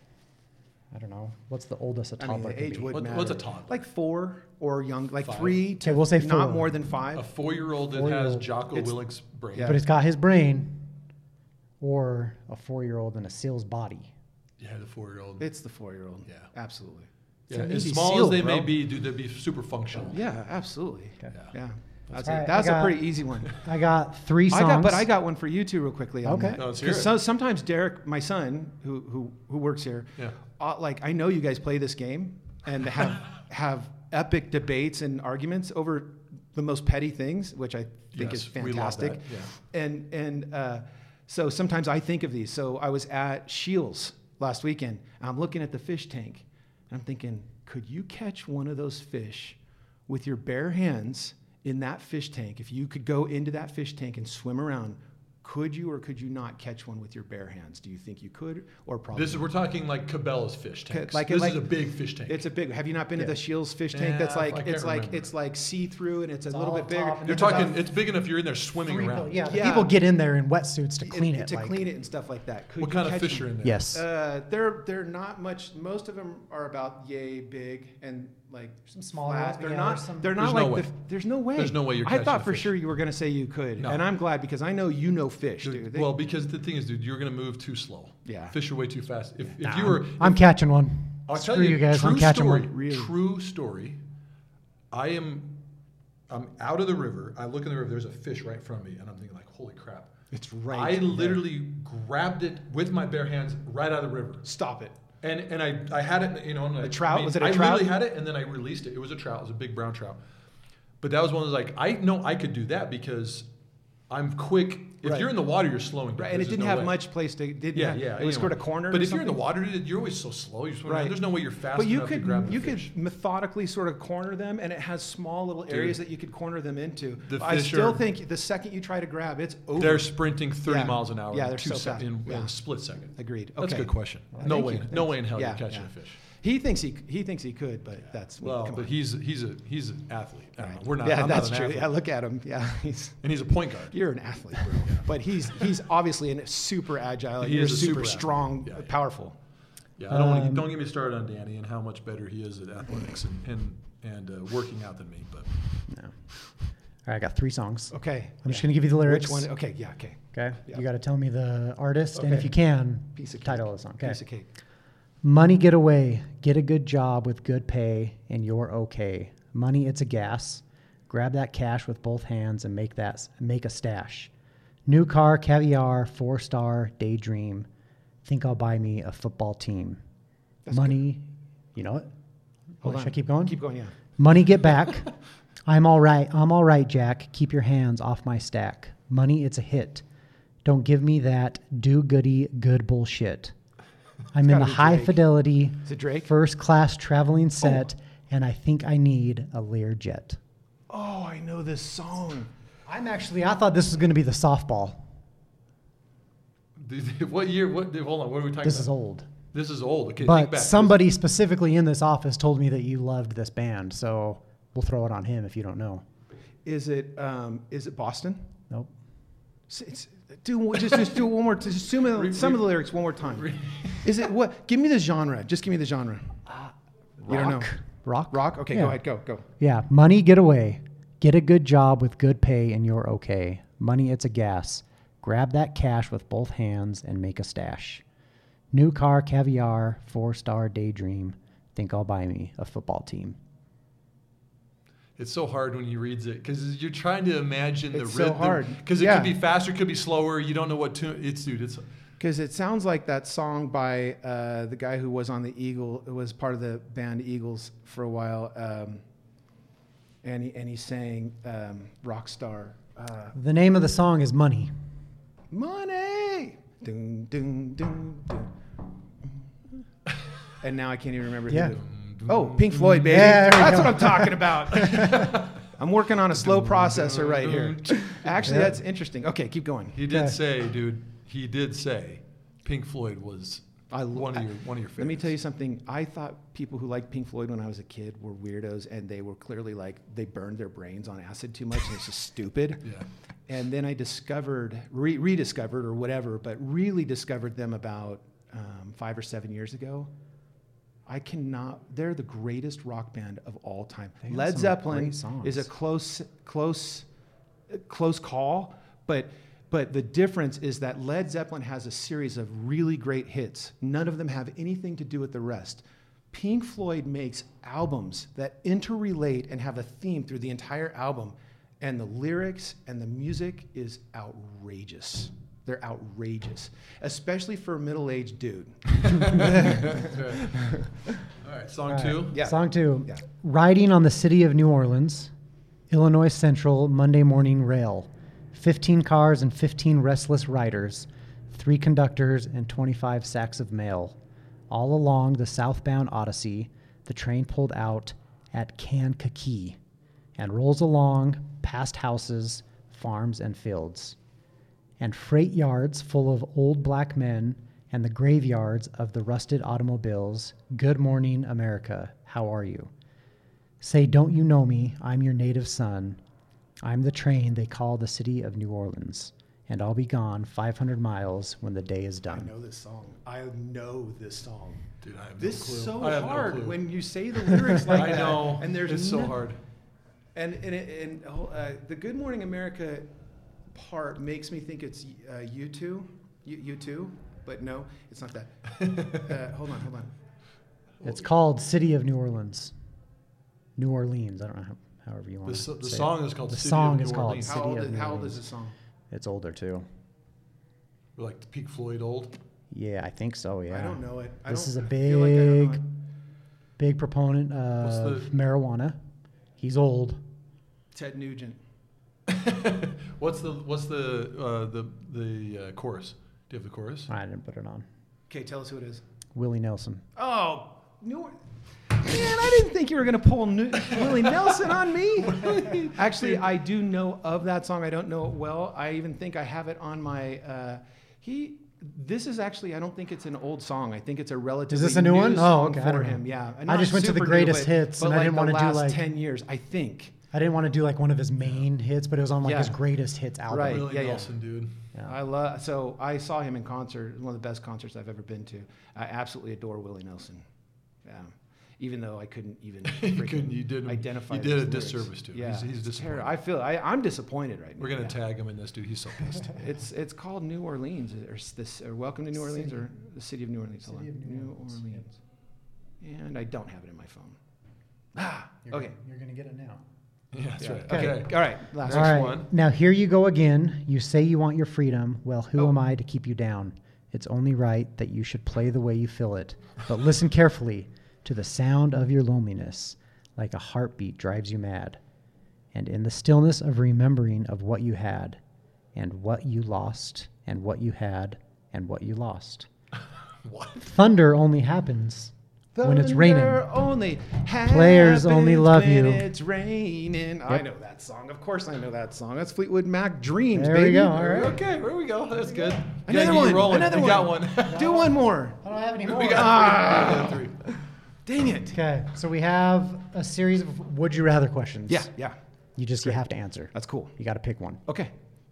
I don't know. What's the oldest a I toddler mean, the can age be? would What- matter. what's a toddler? Like four or young, like Five. three to Okay, we'll say not four. more than five. A four-year-old that has Four-year-old. Jocko It's- Willink's brain. yeah. But it's got his brain, or a four-year-old in a SEAL's body. Yeah, the four-year-old. It's the four-year-old. Yeah. absolutely. yeah, an as Navy small SEAL, as they may bro. be, dude, they'd be super functional. Yeah, absolutely. Okay. Yeah. Yeah, that's All it. right, That's I a got- pretty easy one. [LAUGHS] I got three songs. I got, but I got one for you too, real quickly. Okay. that. No, let's hear 'Cause it. so, sometimes Derek, my son, who who who works here, Yeah. uh, like I know you guys play this game and have [LAUGHS] have epic debates and arguments over the most petty things, which I think is Yes, we love fantastic. that, yeah. And and uh, so sometimes I think of these. So I was at Scheels last weekend. And I'm looking at the fish tank, and I'm thinking, could you catch one of those fish with your bare hands in that fish tank? If you could go into that fish tank and swim around, could you or could you not catch one with your bare hands? Do you think you could or probably? This is we're talking like Cabela's fish tank. like- this like- is a big fish tank. It's a big. Have you not been to the Scheels fish tank? That's Yeah, I like it's like remember. it's like see through and it's a little bit bigger. top and You're talking. It's big enough. You're in there swimming Three around. yeah, Yeah. people get in there in wetsuits to clean And- it. to like- clean it and stuff like that. Could What you kind of fish them? are in there? Yes. Uh, they're they're not much. Most of them are about yay big and like Some small flat. ones, They're yeah, not. some- They're not There's no like the. There's no way. There's no way you're I thought a for fish. sure you were gonna say you could, No. and I'm glad because I know you know fish, Dude, dude. They- well, because the thing is, dude, you're gonna move too slow. Yeah. Fish are way too fast. If, if Nah, you were, I'm catching one. I'll Screw tell you, you guys. True I'm catching story, one. Really? True story. I am. I'm out of the river. I look in the river. There's a fish right in front of me, and I'm thinking like, "Holy crap!" it's right. I there. literally grabbed it with my bare hands right out of the river. stop it. And and I, I had it, you know, and I- A trout? I mean, Was it a I trout? literally had it, and then I released it. It was a trout. It was a big brown trout. But that was one of those like I know I could do that because I'm quick. If Right. you're in the water, you're slowing down. Right, and it didn't no have way. much place to. Didn't Yeah, have, yeah. It was anyway. sort of cornered. But if you're in the water, you're always so slow. You're. Right. There's no way you're fast But you enough to could you fish. could methodically sort of corner them, and it has small little areas Dude. that you could corner them into. The I still are- think the second you try to grab, it's over. They're sprinting 30 Yeah. miles an hour. Yeah, they're two so fast. in, in a split second. Agreed. Okay. That's a good question. Well, no way, you. no Thanks. way in hell you're catching a fish. He thinks he he thinks he could, but that's Well, come but on. he's he's a he's an athlete. I don't know. Right. We're not. Yeah, I'm that's not an true. athlete. Yeah, look at him. Yeah, [LAUGHS] he's And he's a point guard. you're an athlete, bro. But he's he's obviously a super agile. He you're is a super, super strong, Yeah, yeah. powerful. Yeah, I don't want Um, to, don't get me started on Danny and how much better he is at athletics and and, and uh, working out than me. But No. All right, I got three songs. Okay. I'm just gonna give you the lyrics. Which one? Okay. Yeah. Okay. Okay. Yeah. You got to tell me the artist, and if you can, Piece of cake. title of the song. Okay. Piece of cake. Money get away, get a good job with good pay, and you're okay. Money, it's a gas. Grab that cash with both hands and make that make a stash. New car, caviar, four star, daydream. Think I'll buy me a football team. That's Money, you know it. Hold Oh, on. Should I keep going? Keep going. Yeah. Money, get back. [LAUGHS] I'm all right. I'm all right, Jack. Keep your hands off my stack. Money, it's a hit. Don't give me that do goody good bullshit. I'm in gotta the high Drake. fidelity Is it Drake? first class traveling set, and I think I need a Learjet. Oh, I know this song. I'm actually. I thought this was going to be the softball. What year? What? dude, Hold on. What are we talking This about? is old. This is old. Okay, think But back. somebody specifically in this office told me that you loved this band, so we'll throw it on him if you don't know. Is it um, is it Boston? Nope. S- It's, do just just do it one more. Just some of, Re- some of the lyrics one more time. Re- Is it what? Give me the genre. Just give me the genre. Uh, you don't know. Rock. Rock. Rock. Okay, Yeah. go ahead. Go go. Yeah, money, get away. Get a good job with good pay and you're okay. Money, it's a gas. Grab that cash with both hands and make a stash. New car, caviar, four star daydream. Think I'll buy me a football team. It's so hard when you reads it because you're trying to imagine the It's so rhythm. hard. because it Yeah. could be faster, it could be slower. You don't know what tune. It's dude. It's Because it sounds like that song by uh, the guy who was on the Eagle, who was part of the band Eagles for a while, um, and he and he sang um, "Rockstar." Uh, The name of the song is Money. Money. Dun, dun, dun, dun. And now I can't even remember. Yeah. Who the, oh, mm-hmm. Pink Floyd, baby. Yeah, that's what I'm talking about. [LAUGHS] I'm working on a slow mm-hmm. processor right here. Mm-hmm. Actually, Yeah. that's interesting. Okay, keep going. he did Okay. say, dude. He did say, Pink Floyd was I one of your one of your favorites. Let me tell you something. I thought people who liked Pink Floyd when I was a kid were weirdos, and they were clearly like they burned their brains on acid too much, and it's just stupid. [LAUGHS] Yeah. And then I discovered, re- rediscovered or whatever, but really discovered them about um, five or seven years ago. I cannot. They're the greatest rock band of all time. They Led Zeppelin is a close, close, close call, but but the difference is that Led Zeppelin has a series of really great hits. None of them have anything to do with the rest. Pink Floyd makes albums that interrelate and have a theme through the entire album, and the lyrics and the music is outrageous. They're outrageous, especially for a middle-aged dude. Right. [LAUGHS] All right, song All right. two. Yeah. Song two. Yeah. Riding on the city of New Orleans, Illinois Central Monday morning rail. 15 cars and 15 restless riders, three conductors and 25 sacks of mail. All along the southbound Odyssey, the train pulled out at Kankakee and rolls along past houses, farms, and fields, and freight yards full of old black men and the graveyards of the rusted automobiles. Good morning, America. How are you? Say, don't you know me? I'm your native son. I'm the train they call the city of New Orleans, and I'll be gone 500 miles when the day is done. I know this song. I know this song. Dude, I have This no clue. is so I have no hard clue. when you say the lyrics [LAUGHS] like I that. know. And there's it's so hard. And and it- and oh, uh, the Good Morning America part makes me think it's uh, U2, you, U2, but no, it's not that. [LAUGHS] uh, hold on, hold on. It's called City of New Orleans. New Orleans. I don't know how, however you want The, to so- the say song it. is called The City song of is New called Orleans. City How old, of is, New how old Orleans. is this song? It's older too. Like the Pink Floyd old. Yeah, I think so. Yeah. I don't know it. I This don't- is a feel like I don't know big, big proponent of the- marijuana. He's old. Ted Nugent. [LAUGHS] what's the what's the uh, the the uh, chorus? Do you have the chorus? I didn't put it on. Okay, tell us who it is. Willie Nelson. Oh, New Man, I didn't think you were going to pull New- Willie Nelson on me. [LAUGHS] Actually, I do know of that song. I don't know it well. I even think I have it on my. Uh, he. This is actually. I don't think it's an old song. I think it's a relatively. Is this a new one? Oh, song okay, I For don't know. him, yeah. I just went to the super new, greatest but- hits, but and I didn't wanna do, last like- ten years. I think. I didn't want to do like one of his main hits, but it was on like Yeah. his greatest hits album. Right. Willie yeah, yeah. Nelson, dude. Yeah. I love. So I saw him in concert. One of the best concerts I've ever been to. I absolutely adore Willie Nelson. Yeah. Even though I couldn't even [LAUGHS] You freaking couldn't- you did him- identify. you did those a lyrics. disservice to him. Yeah, He's- he's it's disappointed. terri- I feel. I, I'm disappointed right now. We're gonna yeah. tag him in this, dude. He's so pissed. [LAUGHS] It's it's called New Orleans or s- this or Welcome to New Orleans City. or the City of New Orleans. Hold City on. of New New Orleans. Orleans. And I don't have it in my phone. Ah. You're okay. Gonna, you're gonna get it now. Yeah, that's Yeah. right. Okay. Okay. All right. Last All right. one. Now here you go again. You say you want your freedom. Well, who Oh. am I to keep you down? It's only right that you should play the way you feel it. But listen carefully to the sound of your loneliness, like a heartbeat drives you mad. And in the stillness of remembering of what you had, and what you lost, and what you had, and what you lost. [LAUGHS] What? Thunder only happens when it's raining. Only Players only happens love when you. It's raining. I know that song. Of course, I know that song. That's Fleetwood Mac Dreams, There we go. All right. Okay, there we go. That's good. Another Yeah, one. rolling. Another You one. got one. [LAUGHS] Do one more. I don't have any more. we got Ah. three. We got three. [LAUGHS] Dang it. Okay, so we have a series of would you rather questions. Yeah, yeah. You just you have to answer. That's cool. You got to pick one. Okay.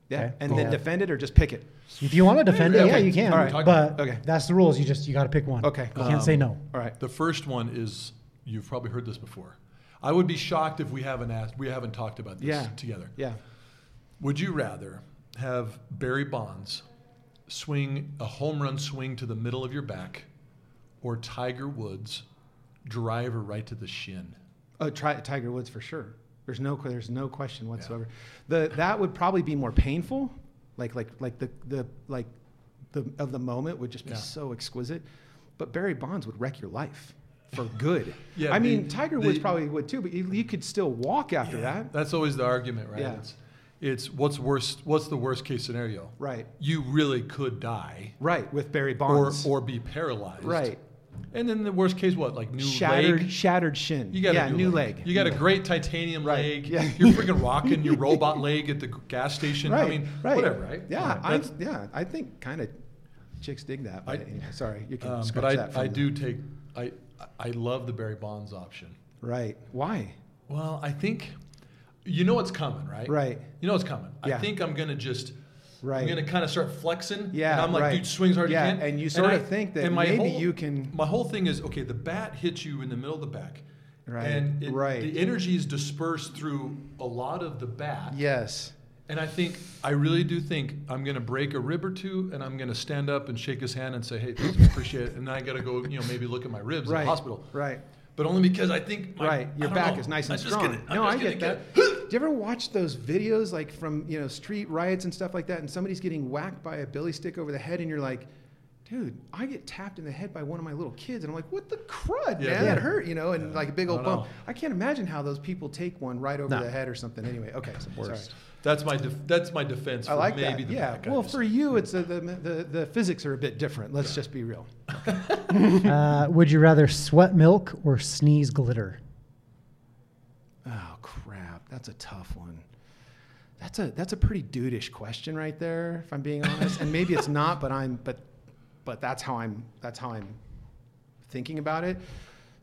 Yeah. Okay, And cool. then defend it or just pick it. If you want to defend it, Yeah, yeah, you can. All right. But Okay. that's the rules. You just you got to pick one. Okay. You can't say um, no. All right. The first one is you've probably heard this before. I would be shocked if we haven't asked, we haven't talked about this Yeah. together. Yeah. Would you rather have Barry Bonds swing a home run swing to the middle of your back, or Tiger Woods drive her right to the shin? Oh, try Tiger Woods for sure. There's no there's no question whatsoever. The that would probably be more painful. Like like like the the like the of the moment would just be Yeah. so exquisite. But Barry Bonds would wreck your life for good. [LAUGHS] Yeah, I the- mean, Tiger Woods the- probably would too, but you, you could still walk after that. That's always the argument, right? Yeah. It's, it's what's worst. What's the worst case scenario? Right. You really could die, Right, with Barry bonds or Bonds. or be paralyzed. right. And then the worst case, what? Like new Shattered leg. shattered shin. You got yeah, a new leg. You got a great titanium Right. leg. Yeah. You're [LAUGHS] freaking rocking your robot leg at the gas station. right. I mean, right. whatever, right? Yeah, I, yeah, I think kind of chicks dig that. But I- anyway, sorry, you can um, scratch but that. I, I do take. I I love the Barry Bonds option. Right. Why? Well, I think you know what's coming, right? Right. You know what's coming. Yeah. I think I'm gonna just. Right. I'm gonna kind of start flexing. Yeah, And I'm like, right. dude, swings hard Yeah, you can. and you sort I- of think that and my maybe whole- you can- My whole thing is okay. The bat hits you in the middle of the back. Right, And it, right. the energy is dispersed through a lot of the bat. Yes. And I think, I really do think I'm going to break a rib or two and I'm going to stand up and shake his hand and say, hey, thanks, appreciate it. And then I got to go, you know, maybe look at my ribs in the hospital. Right. But only because I think my, right. Your back know. is nice and strong. gonna- no, I get that. [GASPS] Do you ever watch those videos like from you know street riots and stuff like that, and somebody's getting whacked by a billy stick over the head, and you're like, dude, I get tapped in the head by one of my little kids, and I'm like, what the crud, Yeah. man? Yeah. That hurt, you know, and Yeah. like a big old don't bump. know. I can't imagine how those people take one right over No. the head or something. Anyway, okay, sorry. worst. That's my, def- that's my defense for I like maybe that. the Yeah. Well, for you, it's a, the, the the physics are a bit different. Let's just be real. [LAUGHS] uh, would you rather sweat milk or sneeze glitter? Oh crap, that's a tough one. That's a that's a pretty dudeish question right there, if I'm being honest. and maybe it's not, but I'm but but that's how I'm that's how I'm thinking about it.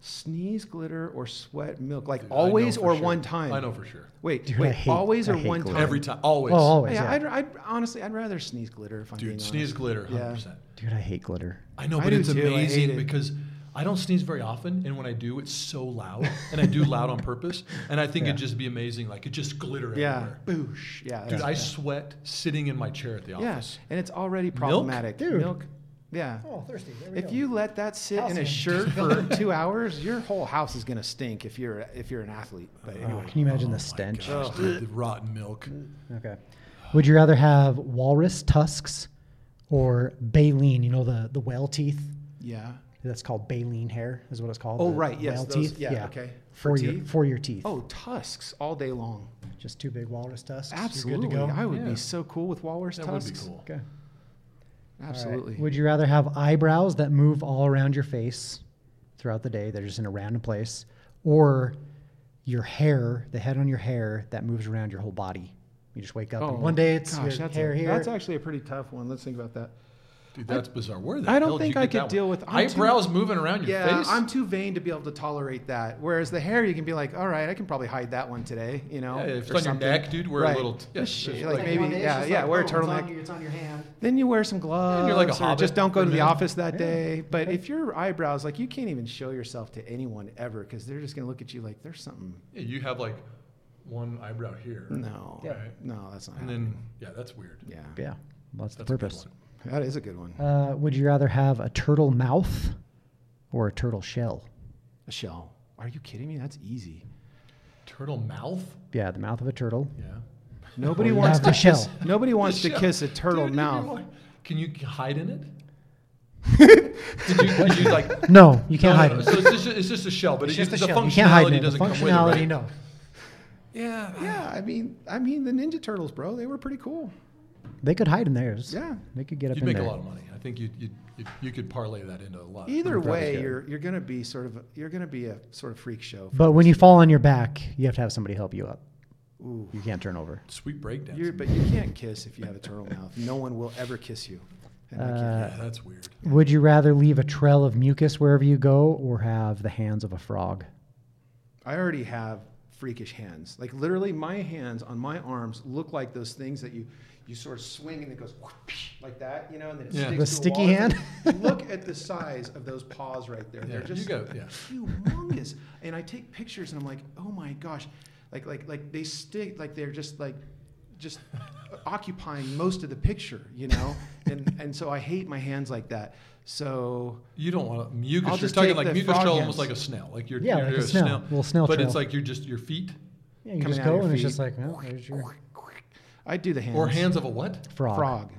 Sneeze glitter or sweat milk, like Dude, always or sure. one time. I know for sure. Wait, Dude, wait, hate- always I or one glitter. time? Every time. Always. Oh, always. yeah, Yeah. I'd, I'd honestly I'd rather sneeze glitter if I'm being Dude, honest. sneeze glitter, 100%. Yeah. Dude, I hate glitter. I know, but do it's too. I hate amazing it. because I don't sneeze very often, and when I do, it's so loud, and I do loud on purpose, and I think Yeah. it'd just be amazing, like it just glitter Yeah, everywhere. boosh. Yeah, Dude, that's- I sweat sitting in my chair at the yeah, office. and it's already problematic. Milk, Dude. Milk, yeah. Oh, thirsty. There If you let that sit in a shirt [LAUGHS] for two hours, your whole house is gonna stink. If you're if you're an athlete. But Oh, anyway, can you imagine Oh the stench? gosh, dude, the rotten milk. Okay. Would you rather have walrus tusks or baleen? You know the the whale teeth. yeah. That's called baleen hair, is what it's called. Oh the right, yes. whale those- teeth. yeah, Okay. For, For your teeth. for your teeth. Oh, tusks all day long. just two big walrus tusks. You're Absolutely. good to go. I would Yeah. be so cool with walrus That would be tusks. cool. Okay. All right. Absolutely. Would you rather have eyebrows that move all around your face throughout the day? They're just in a random place, or your hair, the head on your hair that moves around your whole body. You just wake up and oh, one day it's Oh, gosh, your hair a, here. That's actually a pretty tough one. Let's think about that. Dude, that's bizarre. Where the I don't hell did think you I could deal one? with- I'm too- eyebrows moving around your Yeah, face. I'm too vain to be able to tolerate that. Whereas the hair, you can be like, all right, I can probably hide that one today. You know, Yeah, if it's or on your something. neck, dude, wear a little- yeah, Just just shit, like- like maybe, yeah, yeah, wear a turtleneck. it's on your hand. Then you wear some gloves. And you're like a or hobbit just don't go to the office that Yeah. day. But if your eyebrows, like, you can't even show yourself to anyone ever because they're just gonna look at you like there's something. Yeah, you have like one eyebrow here. No, Yeah. Right. no, that's not. And happening. then, yeah, that's weird. yeah, Yeah, well, that's the That's a purpose. One. that is a good one. Uh, would you rather have a turtle mouth or a turtle shell? A shell. Are you kidding me? That's easy. Turtle mouth? Yeah, the mouth of a turtle. Yeah. Nobody wants to the shell. kiss. [LAUGHS] Nobody wants to shell. kiss a turtle Dude, you mouth. want- Can you hide in it? [LAUGHS] did, you, did you like? No, you can't No, hide no, it. So it's just, it's just a shell, but It's it, just a the shell. functionality You can't hide it. The doesn't come with it, functionality, right? no. Yeah. Yeah, I mean, I mean the Ninja Turtles, bro. They were pretty cool. They could hide in theirs. Yeah. They could get up there. You'd in make there. a lot of money. I think you'd, you'd, You, you could parlay that into a lot. Either Probably way, could. you're you're gonna be sort of you're gonna be a sort of freak show. But when you fall on your back, you have to have somebody help you up. Ooh. You can't turn over. sweet breakdance. You're, but you can't kiss if you have a turtle mouth. No one will ever kiss you. And I can't- Uh, yeah, that's weird. Would you rather leave a trail of mucus wherever you go or have the hands of a frog? I already have freakish hands. Like literally, my hands on my arms look like those things that you you sort of swing and it goes whoosh, like that, you know, and then it Yeah. sticks The to sticky wall. hand? [LAUGHS] look at the size of those paws right there. Yeah, They're just you go. Yeah. humongous. and I take pictures and I'm like, oh my gosh, like like like they stick like they're just like just [LAUGHS] occupying most of the picture, you know. and and so I hate my hands like that. So You don't want to mucus. I'll you're just talking like the mucus frog trail, almost like a snail. Like you're Yeah, you're like a snail, little snail But it's like you're just your feet Yeah, you Coming just go your and it's just like, well, there's your I do the hands or hands of a what? frog. frog.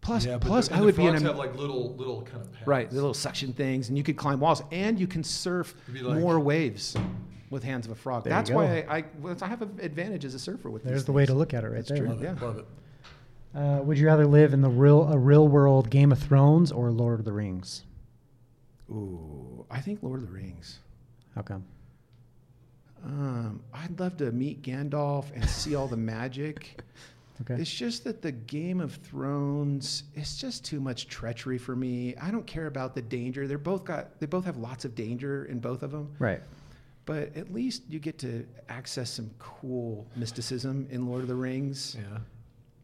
Plus, yeah, plus the, I would the be in frogs a have like little little kind of pads. right the little suction things, and you could climb walls, and you can surf like- more waves with hands of a frog. That's why I, I, well, I have an advantage as a surfer with. There's these the way to look at it right That's there. true. Love it. Yeah. Love it. Uh, would you rather live in the real a real world Game of Thrones or Lord of the Rings? Ooh, I think Lord of the Rings. How come? Um, I'd love to meet Gandalf and see all the magic. [LAUGHS] Okay. It's just that the Game of Thrones, it's just too much treachery for me. I don't care about the danger. They're both got they both have lots of danger in both of them. Right. But at least you get to access some cool mysticism in Lord of the Rings. Yeah.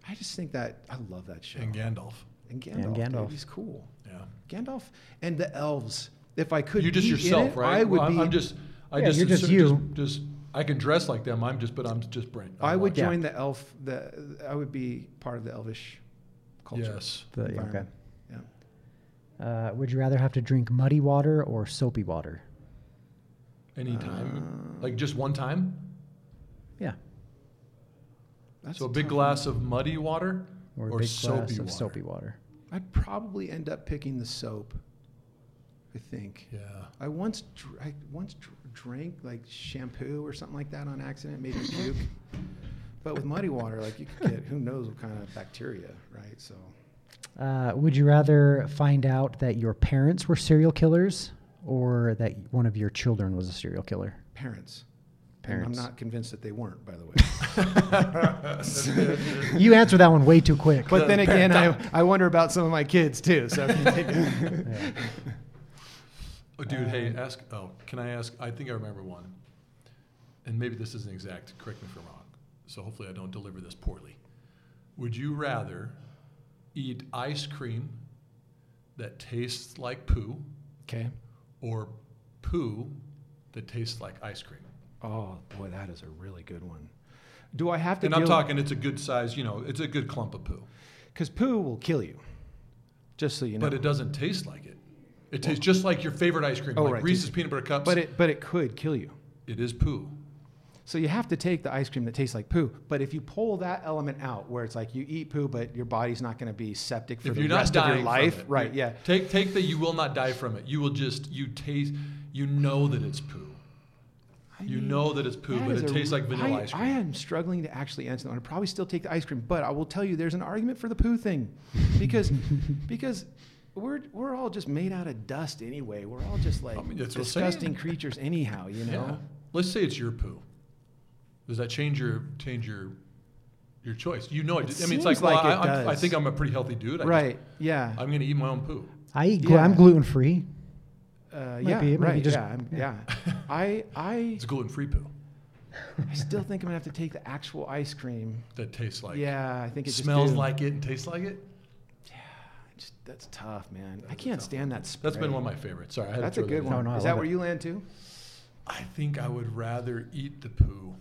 I just think that I love that show. And Gandalf. And Gandalf, Gandalf. dude, he's cool. Yeah. Gandalf and the elves. If I could, you just be in yourself, it, right? I would Well, I'm, be. I'm just. I Yeah, just, you're just assume- you. Just, just- I can dress like them. I'm just, but I'm just brain. I would Yeah. join the elf. The I would be part of the elvish culture. Yes. The- okay. Yeah. Uh, would you rather have to drink muddy water or soapy water? Anytime. Uh, like just one time. Yeah. That's so a big tough glass of muddy water Or a or big soapy glass of water. soapy water. I'd probably end up picking the soap. I think. Yeah. I once dr- I once dr- drank like shampoo or something like that on accident, made me puke. But with muddy water, like you could get who knows what kind of bacteria, right? So Uh, would you rather find out that your parents were serial killers or that one of your children was a serial killer? parents. Parents. And I'm not convinced that they weren't, by the way. [LAUGHS] You answer that one way too quick. but then again, I, I wonder about some of my kids too. So if you take [LAUGHS] Yeah. Oh, dude, hey, Um, ask. Oh, can I ask? I think I remember one. And maybe this isn't exact. Correct me if I'm wrong. So hopefully I don't deliver this poorly. Would you rather eat ice cream that tastes like poo okay. or poo that tastes like ice cream? Oh boy, that is a really good one. Do I have to? And I'm talking, it's a good size, you know, it's a good clump of poo. because poo will kill you. Just so you know. But it doesn't taste like it. It tastes just like your favorite ice cream, Oh, like right. Reese's peanut butter cups. But it but it could kill you. it is poo. So you have to take the ice cream that tastes like poo. But if you pull that element out, where it's like you eat poo, but your body's not going to be septic for if the you're not rest of your life, from it, right? you- Yeah. Take take that you will not die from it. You will just you taste you know that it's poo. You know that it's poo, that but is it a tastes like vanilla I, ice cream. I am struggling to actually answer that one. I'd probably still take the ice cream, but I will tell you there's an argument for the poo thing, because [LAUGHS] because we're we're all just made out of dust anyway. We're all just like I mean, that's what I'm saying. disgusting creatures anyhow. You know. Yeah. Let's say it's your poo. Does that change your change your your choice? You know, it. It I mean, it's seems like, well, I, it I'm- I think I'm a pretty healthy dude. I just- Right. Yeah. I'm going to eat my own poo. I eat glu- I'm gluten free. Uh, yeah. be- it might be right. just- yeah. I'm- yeah. yeah. [LAUGHS] I I It's gluten free poo I still think I'm gonna have to take the actual ice cream. that tastes like it. yeah, I think it smells do. like it and tastes like it. Just, that's tough, man. I That's a can't tough stand that. Spray. That's been one of my favorites. Sorry, I had That's to a good that one. No, no, Is that where it. you land too? I think I would rather eat the poo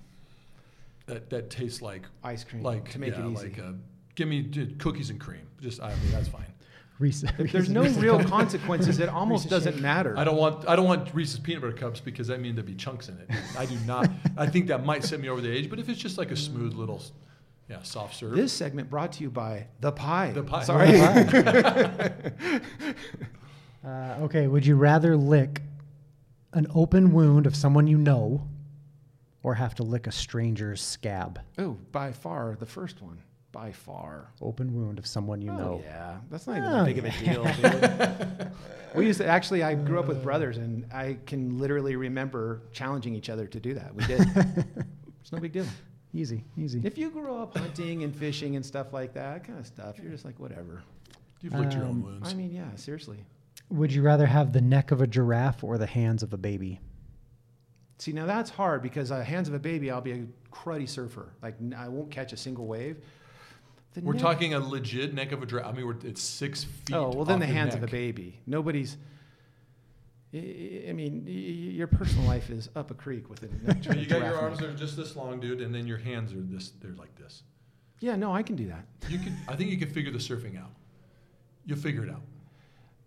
that that tastes like Ice cream. like to make yeah, it easy. like uh, give me j- cookies and cream. Just I mean that's fine. Reese, if there's no real [LAUGHS] consequences, it almost Reese's doesn't shake. matter. I don't want I don't want Reese's peanut butter cups because that means there'd be chunks in it. I do not. I think that might set me over the edge. But if it's just like a smooth little, yeah, soft serve. This segment brought to you by the pie. The pie. Sorry. [LAUGHS] Uh, okay, would you rather lick an open wound of someone you know or have to lick a stranger's scab? oh, by far the first one. by far. Open wound of someone you Oh, know. yeah, that's not even Oh, that big of a deal. Dude. [LAUGHS] we used to actually. I grew up with brothers, and I can literally remember challenging each other to do that. We did. [LAUGHS] it's no big deal. Easy, easy. If you grew up hunting and fishing and stuff like that, kind of stuff, you're just like whatever. You've licked your own Um, wounds. I mean, yeah, seriously. Would you rather have the neck of a giraffe or the hands of a baby? See, now that's hard because uh, hands of a baby, I'll be a cruddy surfer. Like n- I won't catch a single wave. The we're neck- talking a legit neck of a giraffe. I mean, we're, it's six feet. Oh well, then off the your hands of a neck. baby. Nobody's. I- I I mean, y- y- your personal life is up a creek with it. So [LAUGHS] you got your arms neck. are just this long, dude, and then your hands are this. They're like this. Yeah, no, I can do that. You can. I think you can figure the surfing out. You'll figure it out.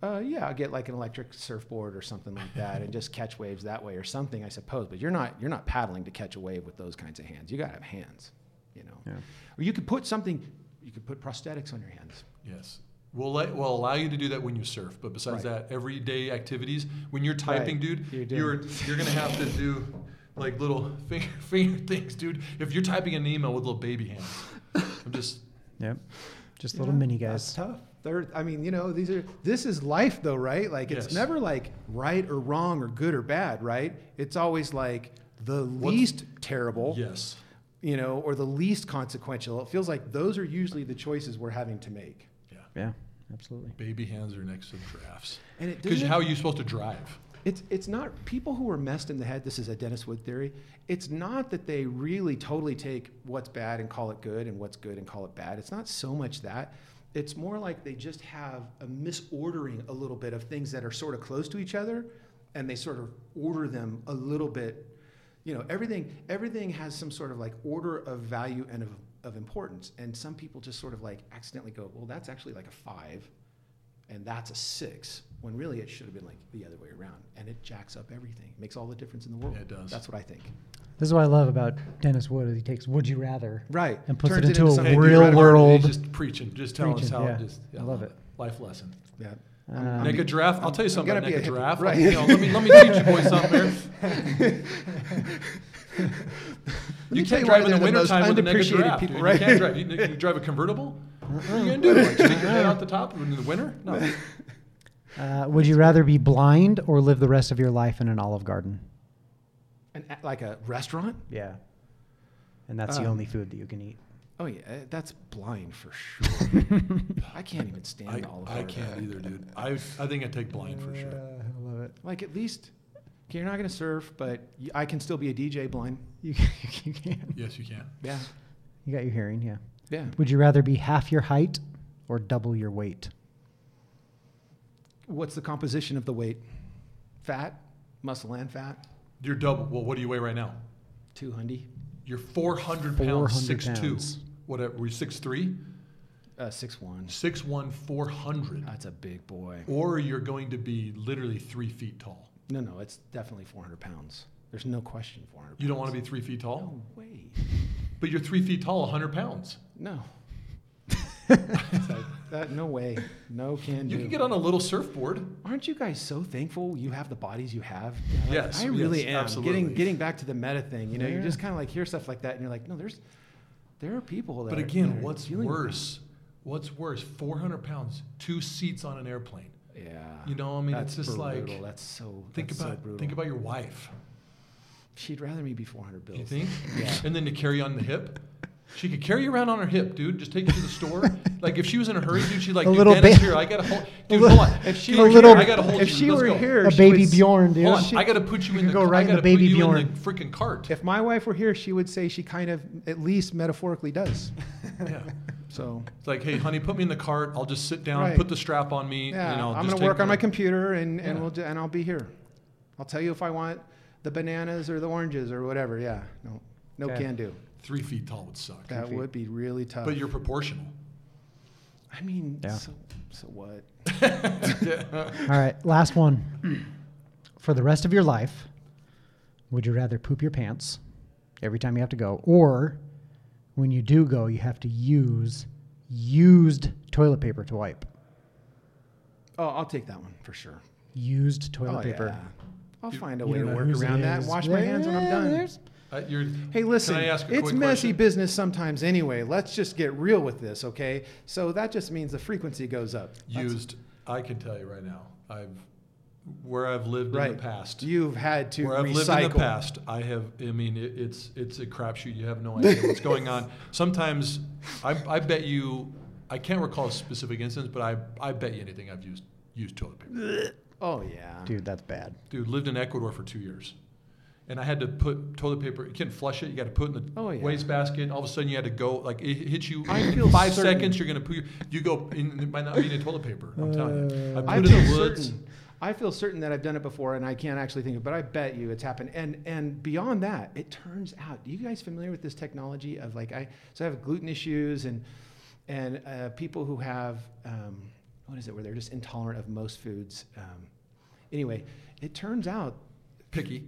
Uh, yeah, I'll get like an electric surfboard or something like that, and just catch waves that way or something, I suppose. But you're not you're not paddling to catch a wave with those kinds of hands. You gotta have hands, you know. Yeah. Or you could put something. You could put prosthetics on your hands. Yes. We'll, let, we'll allow you to do that when you surf, but besides Right. that, everyday activities, when you're typing, Right. dude, You do. you're you're gonna have to do like little [LAUGHS] finger, finger things, dude. If you're typing an email with little baby hands, I'm just [LAUGHS] Yep. Just little Yeah, mini That's guys. tough. They're, I mean, you know, these are this is life though, right? Like it's Yes. never like right or wrong or good or bad, right? It's always like the least terrible, yes. you know, or the least consequential. It feels like those are usually the choices we're having to make. Yeah. Yeah, absolutely. Baby hands are next to drafts. And it Because how are you supposed to drive? It's it's not people who are messed in the head. This is a Dennis Wood theory. It's not that they really totally take what's bad and call it good, and what's good and call it bad. It's not so much that. It's more like they just have a misordering a little bit of things that are sort of close to each other, and they sort of order them a little bit. You know, everything everything has some sort of like order of value and of, of importance, and some people just sort of like accidentally go, well, that's actually like a five, and that's a six when really it should have been like the other way around and it jacks up everything makes all the difference in the world Yeah, it does. that's what i think This is what I love about Dennis Wood is he takes would you rather right and puts Turns it into a something- dude, real right, world. He's just preaching, just telling us Preaching, how. yeah. Just, I love it. Life lesson. yeah Um, Naked giraffe. I'll tell you I'm something gonna about be a naked giraffe. right. You know, let me let me teach you boys something here. [LAUGHS] [LAUGHS] me You can't drive in the they're the most wintertime with a naked unappreciated giraffe. people, dude. right? You can't drive. You, you can drive a convertible. What are you gonna do? Like, stick your head out the top in the winter? No. [LAUGHS] uh, would you rather be blind or live the rest of your life in an Olive Garden? and a- like a restaurant Yeah. And that's the Um, only food that you can eat. oh yeah uh, that's blind for sure [LAUGHS] i can't even stand I, all of I can't either, dude. I I think I'd take blind for sure. I love it. like at least okay, you're not going to surf but I can still be a dj blind You, [LAUGHS] you can. Yes, you can. yeah You got your hearing, yeah. yeah Would you rather be half your height or double your weight? what's the composition of the weight fat muscle and fat You're double. Well, what do you weigh right now? 200 You're 400 pounds, 400 six two. pounds. Whatever. Were you six three? uh, 6'1 Six one, 400. That's a big boy. Or you're going to be literally three feet tall. No, no, it's definitely 400 pounds. There's no question 400 You don't want to be three feet tall? No way. But you're three feet tall, 100 pounds. No. [LAUGHS] Like, that, no way. No can do. You can get on a little surfboard. Aren't you guys so thankful you have the bodies you have? Like, Yes, I really yes, am. absolutely. Getting getting back to the meta thing, you know, you just kind of like hear stuff like that, and you're like, no, there's there are people that. But again, are what's worse? What's worse? 400 pounds, two seats on an airplane. That. Yeah. You know, what I mean, That's it's just like that's so. think that's so about brutal. think about your wife. She'd rather me be 400 bills. You think? [LAUGHS] Yeah. And then to carry on the hip. She could carry you around on her hip, dude. Just take you to the store. [LAUGHS] like if she was in a hurry, dude, she'd like, A dude, little Dennis, ba- here, I gotta hold. [LAUGHS] Dude, hold on. If she were little- here, I gotta hold if you. she Let's were go. here, A she baby would- Bjorn, dude. Hold on. she- I gotta put you in the. go I ride in the gotta baby put you Bjorn. in the freaking cart. If my wife were here, she would say she kind of, at least metaphorically, does. yeah. So It's like, hey, honey, put me in the cart. I'll just sit down, Right. put the strap on me. yeah, you know, I'm just gonna work on my computer and, and Yeah. we'll do, and I'll be here. I'll tell you if I want the bananas or the oranges or whatever. Yeah, no, no Okay. can do. Three feet tall would suck. That would be really tough. But you're proportional. I mean, Yeah. so so what? [LAUGHS] All right, last one. [CLEARS THROAT] For the rest of your life, would you rather poop your pants every time you have to go, or when you do go, you have to use used toilet paper to wipe? Oh, I'll take that one for sure. Used toilet oh, paper. Yeah. I'll find a you way to work whose it around that. is. Wash my hands when I'm done. Uh, you're, Hey, listen, Can I ask a it's quick messy question? business sometimes anyway. Let's just get real with this, okay? So that just means the frequency goes up. That's- Used. I can tell you right now. I've where I've lived right. in the past. You've had to where I've recycle. lived in the past, I have. I mean, it, it's it's a crapshoot. You have no idea what's going on. [LAUGHS] Sometimes, I, I bet you. I can't recall a specific instance, but I I bet you anything I've used used toilet paper. Oh yeah. Dude, that's bad. Dude, lived in Ecuador for two years. And I had to put toilet paper. You can't flush it. You got to put it in the Oh, yeah. wastebasket. All of a sudden, you had to go. Like it hits you. I in feel five certain- seconds. You're gonna put. Your, you go. In, it might not be in toilet paper. I'm telling you. Uh, I put I it in the woods. certain. I feel certain that I've done it before, and I can't actually think of. it, But I bet you it's happened. And and beyond that, it turns out. you guys familiar with this technology of like I? So I have gluten issues and and uh, people who have um, what is it where they're just intolerant of most foods. Um, anyway, it turns out Picky.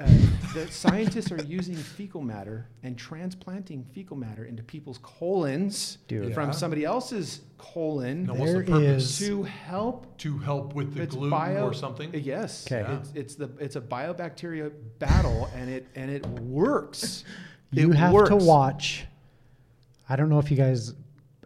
Uh, the scientists are using fecal matter and transplanting fecal matter into people's colons Dude. from Yeah. somebody else's colon Now, what's the There purpose? is- to help to help with the it's gluten bio- or something. Yes. 'Kay. Yeah. It's, it's the it's a biobacteria battle, and it and it works. [LAUGHS] You It have works. to watch. I don't know if you guys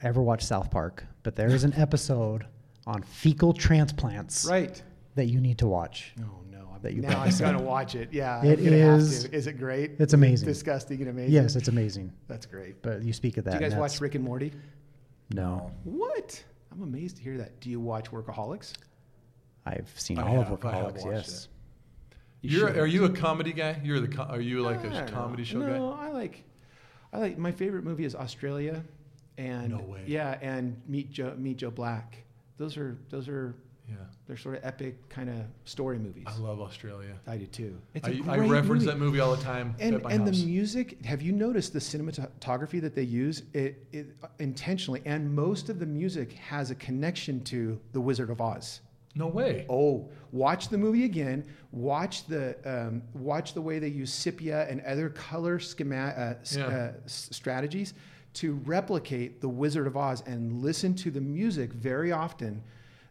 ever watch South Park, but there is an [LAUGHS] episode on fecal transplants Right. that you need to watch. Oh no! I'm, That you now I'm gonna watch it. Yeah. It I'm gonna have is- it great? it's amazing. Disgusting and amazing. Yes, it's amazing. That's great. But you speak of that. Do you guys watch Rick and Morty? No, What? I'm amazed to hear that. Do you watch Workaholics? I've seen I all of have- I have Workaholics. Yes. You You're, should. are you a comedy guy? You're the. co- Are you like I a don't comedy know. show no, guy? No, I like, I like. My favorite movie is Australia, and No way. yeah, and Meet Joe, Meet Joe Black. Those are those are Yeah, they're sort of epic kind of story movies. I love Australia. I do too. It's I, a I great reference movie. that movie all the time And at my and house. the music. Have you noticed the cinematography that they use? It, it intentionally, and most of the music has a connection to The Wizard of Oz. no way. Oh, watch the movie again. Watch the um, watch the way they use sepia and other color schema- uh, Yeah. uh, strategies to replicate the Wizard of Oz and listen to the music. Very often,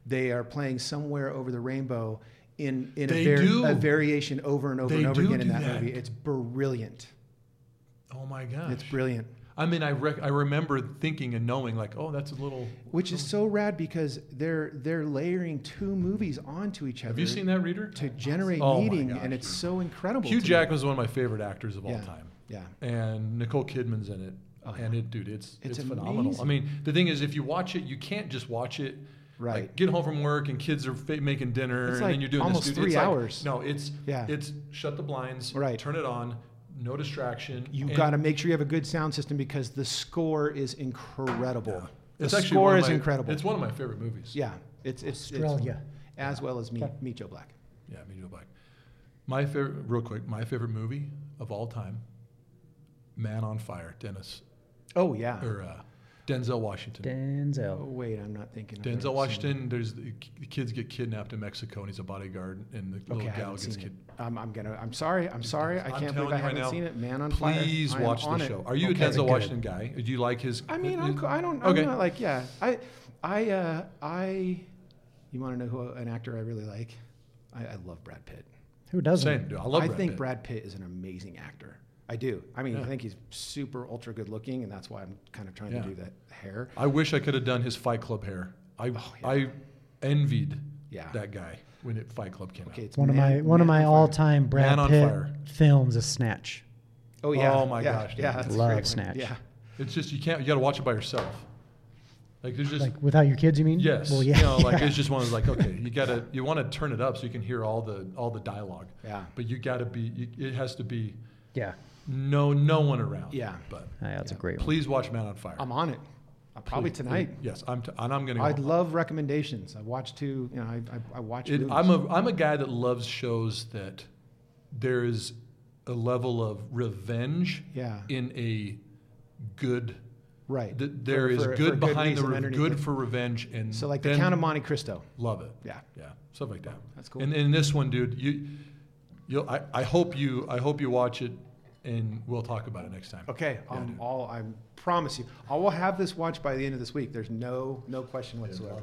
they are playing somewhere over the rainbow in in a, vari- a variation over and over They and over again in that, that. movie. It's brilliant. Oh my gosh. It's brilliant. I mean, I rec- I remember thinking and knowing like, oh, that's a little. Which is oh. so rad because they're they're layering two movies onto each other. Have you seen that reader? to generate Oh meaning, gosh, and it's dude. so incredible. Hugh to me. Jackman's one of my favorite actors of all time. Yeah. and Nicole Kidman's in it. Oh, And it, dude, it's It's it's, phenomenal. I mean, the thing is, if you watch it, you can't just watch it. Right. Like, get home from work and kids are fa- making dinner, It's and like then you're doing almost this. dude. three It's like- hours. no, it's Yeah. It's shut the blinds. Right. Turn it on. No distraction. You and got to make sure you have a good sound system because the score is incredible. The It's actually score is my- incredible. It's one of my favorite movies. yeah, it's it's Australia. it's, as well as Meet, Okay. Meet Joe Black. Yeah, me Joe Black. My favorite, real quick, my favorite movie of all time, Man on Fire, Dennis Oh yeah. or uh, Denzel Washington. Oh Denzel. wait, I'm not thinking. of that. Denzel Washington. There's the the kids get kidnapped in Mexico, and he's a bodyguard, and the Okay, little gal haven't gets seen it. kid. I'm, I'm gonna. I'm sorry. I'm sorry. I I'm can't telling believe I you right haven't now, seen it. Man on Fire. Please I am watch on the it. show. Are you Okay. a Denzel good. Washington guy? Do you like his? I mean, I'm, co- I don't. Okay. I'm not like yeah. I, I, uh, I. You want to know who an actor I really like? I, I love Brad Pitt. Who doesn't? Same, dude. I love. I Brad think Pitt. Brad Pitt is an amazing actor. I do. I mean, Yeah. I think he's super ultra good looking, and that's why I'm kind of trying Yeah. to do that hair. I wish I could have done his Fight Club hair. I Oh, yeah. I envied Yeah. that guy when it Fight Club came Okay, out. it's One of Man- my one of my all-time Brad Man on Pitt Fire. films is Snatch. Oh yeah. Oh, my yeah, gosh, dude. Yeah, Love great. Snatch. Yeah. It's just you can't. You got to watch it by yourself. Like there's just Like without your kids, you mean? yes. Well, yeah. You know, like [LAUGHS] yeah. it's just one of those like okay, you gotta you want to turn it up so you can hear all the all the dialogue. Yeah. But you got to be. You, it has to be yeah. No no one around. Yeah. But Yeah, that's a Yeah. great one. please watch Man on Fire. I'm on it. Uh, probably Please, tonight. please. Yes, I'm. T- and I'm gonna. I'd love recommendations. I watch two. You know, I I, I watch. It, movies. I'm a I'm a guy that loves shows that there is a level of revenge Yeah. in a good. right. Th- there For- is for- good for behind the reason re- underneath good it. for revenge and So like the then Count of Monte Cristo. love it. Yeah. Yeah, stuff like that. That's cool. And in this one, dude, you, you'll. I, I hope you. I hope you watch it, and we'll talk about it next time. Okay, Yeah, um, dude. all I promise you, I will have this watched by the end of this week. There's no no question whatsoever.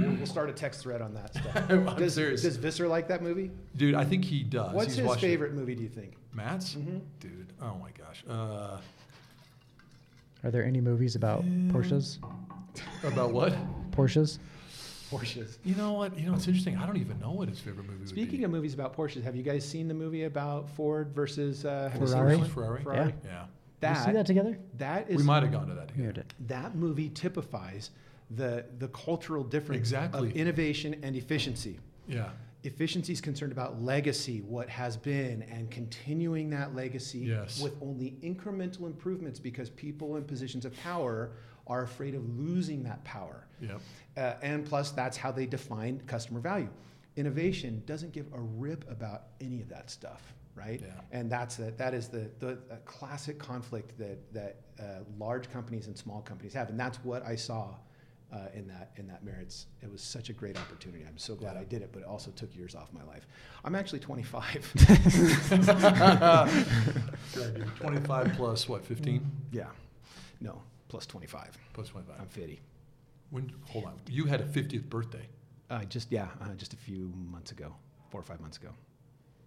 we'll, we'll start a text thread on that stuff. [LAUGHS] I'm does, serious. Does Visser like that movie? Dude, I think he does. What's He's his watched it. favorite movie? Do you think? Matt's? Mhm. Dude, oh my gosh. Uh, Are there any movies about Porsches? about what? Porsches? Porsches. You know what? You know, it's interesting. I don't even know what his favorite movie would be. Speaking of movies about Porsches, have you guys seen the movie about Ford versus uh, have Ferrari? Ferrari? Ferrari. Yeah. Did That, you see that together? that is We might have gone to that Yeah, together. did. that movie typifies the the cultural difference Exactly. of innovation and efficiency. Yeah. Efficiency is concerned about legacy, what has been, and continuing that legacy Yes. with only incremental improvements because people in positions of power are afraid of losing that power. Yep. Uh, and plus, that's how they define customer value. Innovation doesn't give a rip about any of that stuff, right? Yeah. And that's the, that is the, the classic conflict that, that uh, large companies and small companies have. And that's what I saw uh, in that in that Maritz. It was such a great opportunity. I'm so glad Yeah. I did it, but it also took years off my life. I'm actually 25. [LAUGHS] [LAUGHS] 25 plus what, 15? yeah, no, plus 25. Plus 25. I'm 50. When, hold on. You had a 50th birthday. Uh, just yeah, uh, just a few months ago, four or five months ago.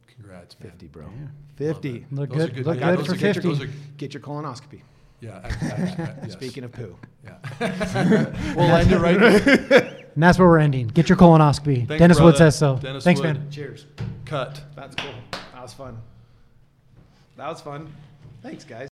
Congrats, man. 50, bro. Yeah. 50. Look Those are good- look yeah, good for are good- 50. those are- Get your colonoscopy. yeah. I- I- I- yes. Speaking of poo. Yeah. [LAUGHS] we'll end it right there. And that's where we're ending. Get your colonoscopy. Thanks, Dennis Wood says so. Dennis Thanks, Wood. man. Cheers. Cut. That's cool. That was fun. That was fun. Thanks, guys.